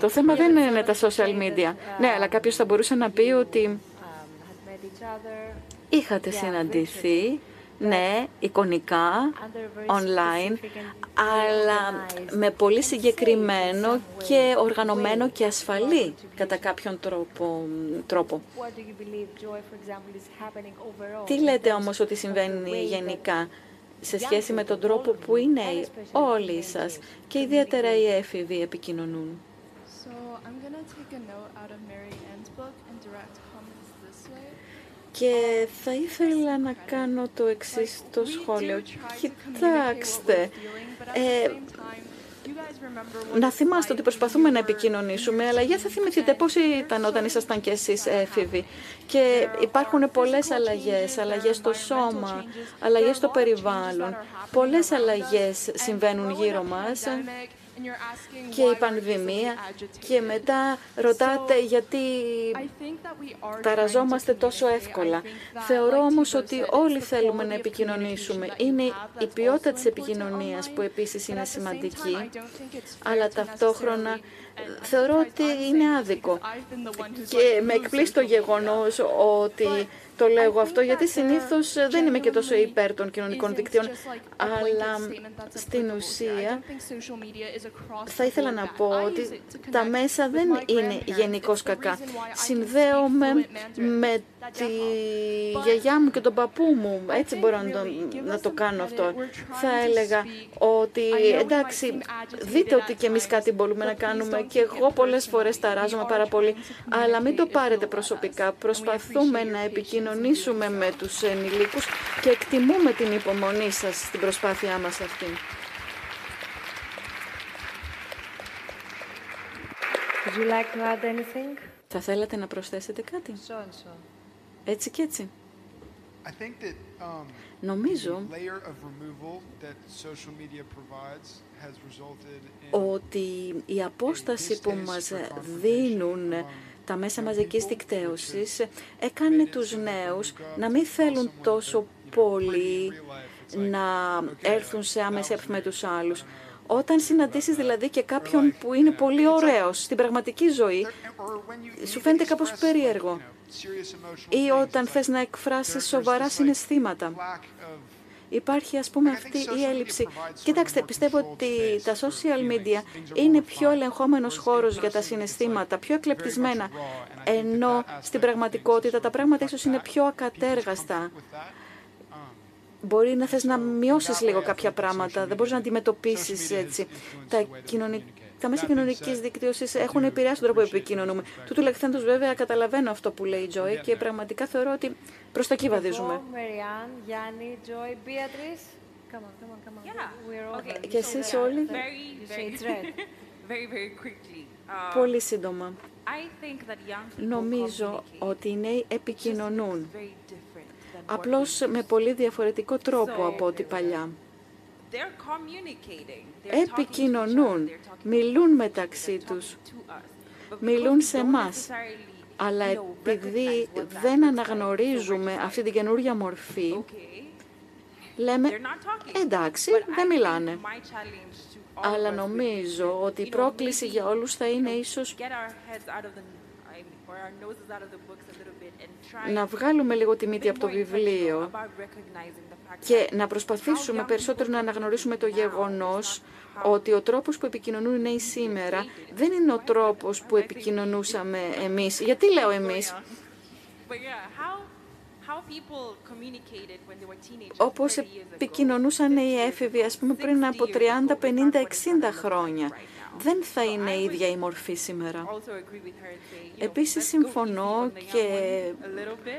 Το θέμα δεν είναι τα social media. Ναι, αλλά κάποιος θα μπορούσε να πει ότι είχατε συναντηθεί, ναι, εικονικά, online, αλλά με πολύ συγκεκριμένο και οργανωμένο και ασφαλή κατά κάποιον τρόπο. τρόπο. Τι λέτε όμως ότι συμβαίνει γενικά σε σχέση με τον τρόπο που είναι όλοι σας και ιδιαίτερα οι έφηβοι επικοινωνούν; Και θα ήθελα να κάνω το εξής το σχόλιο. Κοιτάξτε, ε, να θυμάστε ότι προσπαθούμε να επικοινωνήσουμε, αλλά για θα θυμηθείτε πώς ήταν όταν ήσασταν κι εσείς έφηβοι. Και υπάρχουν πολλές αλλαγές, αλλαγές στο σώμα, αλλαγές στο περιβάλλον. Πολλές αλλαγές συμβαίνουν γύρω μας και η πανδημία και μετά ρωτάτε γιατί ταραζόμαστε τόσο εύκολα. Θεωρώ όμως ότι όλοι θέλουμε να επικοινωνήσουμε. Είναι η ποιότητα της επικοινωνίας που επίσης είναι σημαντική, αλλά ταυτόχρονα θεωρώ ότι είναι άδικο. Και με εκπλήσει το γεγονός ότι το λέω αυτό γιατί συνήθως δεν είμαι και τόσο υπέρ των κοινωνικών δικτύων, αλλά στην ουσία θα ήθελα να πω ότι τα μέσα δεν είναι γενικώ κακά. Συνδέομαι με τη γιαγιά μου και τον παππού μου, έτσι μπορώ να το, να το κάνω αυτό. Θα έλεγα ότι εντάξει, δείτε ότι και εμείς κάτι μπορούμε να κάνουμε και εγώ πολλές φορές ταράζομαι πάρα πολύ, αλλά μην το πάρετε προσωπικά. Προσπαθούμε να επικοινωνήσουμε με τους ενηλίκους και εκτιμούμε την υπομονή σας στην προσπάθειά μας αυτή. Would you like to add anything? Θα θέλατε να προσθέσετε κάτι; Έτσι και έτσι. Um, Νομίζω ότι η απόσταση που μας δίνουν τα μέσα μαζικής δικτύωσης έκανε τους νέους να μην θέλουν τόσο πολύ να έρθουν σε άμεση επαφή με τους άλλους. Όταν συναντήσεις δηλαδή και κάποιον που είναι πολύ ωραίος στην πραγματική ζωή, σου φαίνεται κάπως περίεργο. Ή όταν θες να εκφράσεις σοβαρά συναισθήματα. Υπάρχει ας πούμε αυτή η έλλειψη. Κοιτάξτε, πιστεύω ότι τα social media είναι πιο ελεγχόμενος χώρος για τα συναισθήματα, πιο εκλεπτισμένα, ενώ στην πραγματικότητα τα πράγματα ίσως είναι πιο ακατέργαστα. Μπορεί να θες να μειώσεις λίγο κάποια πράγματα, δεν μπορείς να αντιμετωπίσεις έτσι. Τα, κοινωνικά, τα μέσα κοινωνικής δικτύωσης έχουν επηρεάσει τον τρόπο που επικοινωνούμε. Του τουλάχιστον βέβαια καταλαβαίνω αυτό που λέει η Τζόι και πραγματικά θεωρώ ότι προς τα εκεί βαδίζουμε. Και εσείς όλοι; Πολύ σύντομα. Νομίζω ότι οι νέοι επικοινωνούν απλώς με πολύ διαφορετικό τρόπο από ό,τι παλιά. επικοινωνούν, μιλούν μεταξύ τους, μιλούν σε εμάς. Αλλά επειδή δεν αναγνωρίζουμε αυτή την καινούργια μορφή, λέμε εντάξει, δεν μιλάνε. Αλλά νομίζω ότι η πρόκληση για όλους θα είναι ίσως να βγάλουμε λίγο τη μύτη από το βιβλίο και να προσπαθήσουμε περισσότερο να αναγνωρίσουμε το γεγονός ότι ο τρόπος που επικοινωνούν οι νέοι σήμερα δεν είναι ο τρόπος που επικοινωνούσαμε εμείς. Γιατί λέω εμείς; Όπως επικοινωνούσαν οι έφηβοι, ας πούμε, πριν από 30, 50, 60 χρόνια. Δεν θα είναι η ίδια η μορφή σήμερα. Επίσης, συμφωνώ και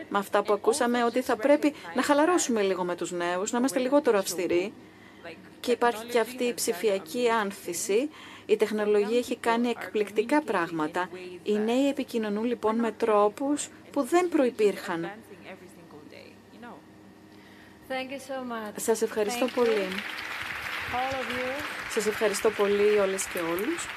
με αυτά που ακούσαμε ότι θα πρέπει να χαλαρώσουμε λίγο με τους νέους, να είμαστε λιγότερο αυστηροί. Και υπάρχει και αυτή η ψηφιακή άνθηση. Η τεχνολογία έχει κάνει εκπληκτικά πράγματα. Οι νέοι επικοινωνούν λοιπόν με τρόπους που δεν προϋπήρχαν. Σας ευχαριστώ πολύ. Σας ευχαριστώ πολύ όλες και όλους.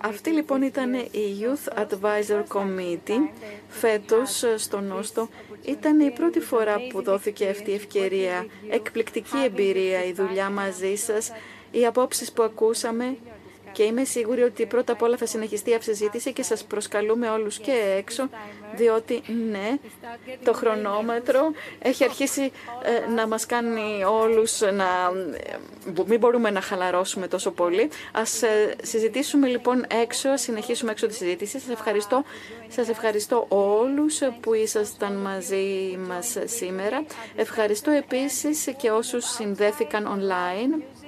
Αυτή λοιπόν ήταν η Youth Advisory Committee φέτος στον Όστο. Ήταν η πρώτη φορά που δόθηκε αυτή η ευκαιρία. Εκπληκτική εμπειρία η δουλειά μαζί σας, οι απόψεις που ακούσαμε και είμαι σίγουρη ότι πρώτα απ' όλα θα συνεχιστεί η αυσυζήτηση και σας προσκαλούμε όλους και έξω, διότι ναι, το χρονόμετρο έχει αρχίσει ε, να μας κάνει όλους να μην μπορούμε να χαλαρώσουμε τόσο πολύ. Ας ε, συζητήσουμε λοιπόν έξω, συνεχίσουμε έξω τη συζήτηση. Σας ευχαριστώ, σας ευχαριστώ όλους που ήσασταν μαζί μας σήμερα. Ευχαριστώ επίσης και όσους συνδέθηκαν online.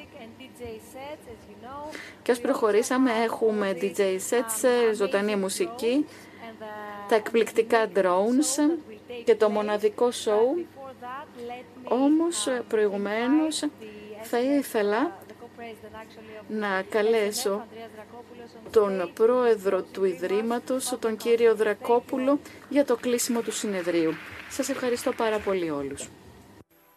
Και ως προχωρήσαμε έχουμε DJ sets, ζωντανή μουσική, τα εκπληκτικά drones και το μοναδικό show. Όμως προηγουμένως θα ήθελα να καλέσω τον πρόεδρο του Ιδρύματος, τον κύριο Δρακόπουλο, για το κλείσιμο του συνεδρίου. Σας ευχαριστώ πάρα πολύ όλους.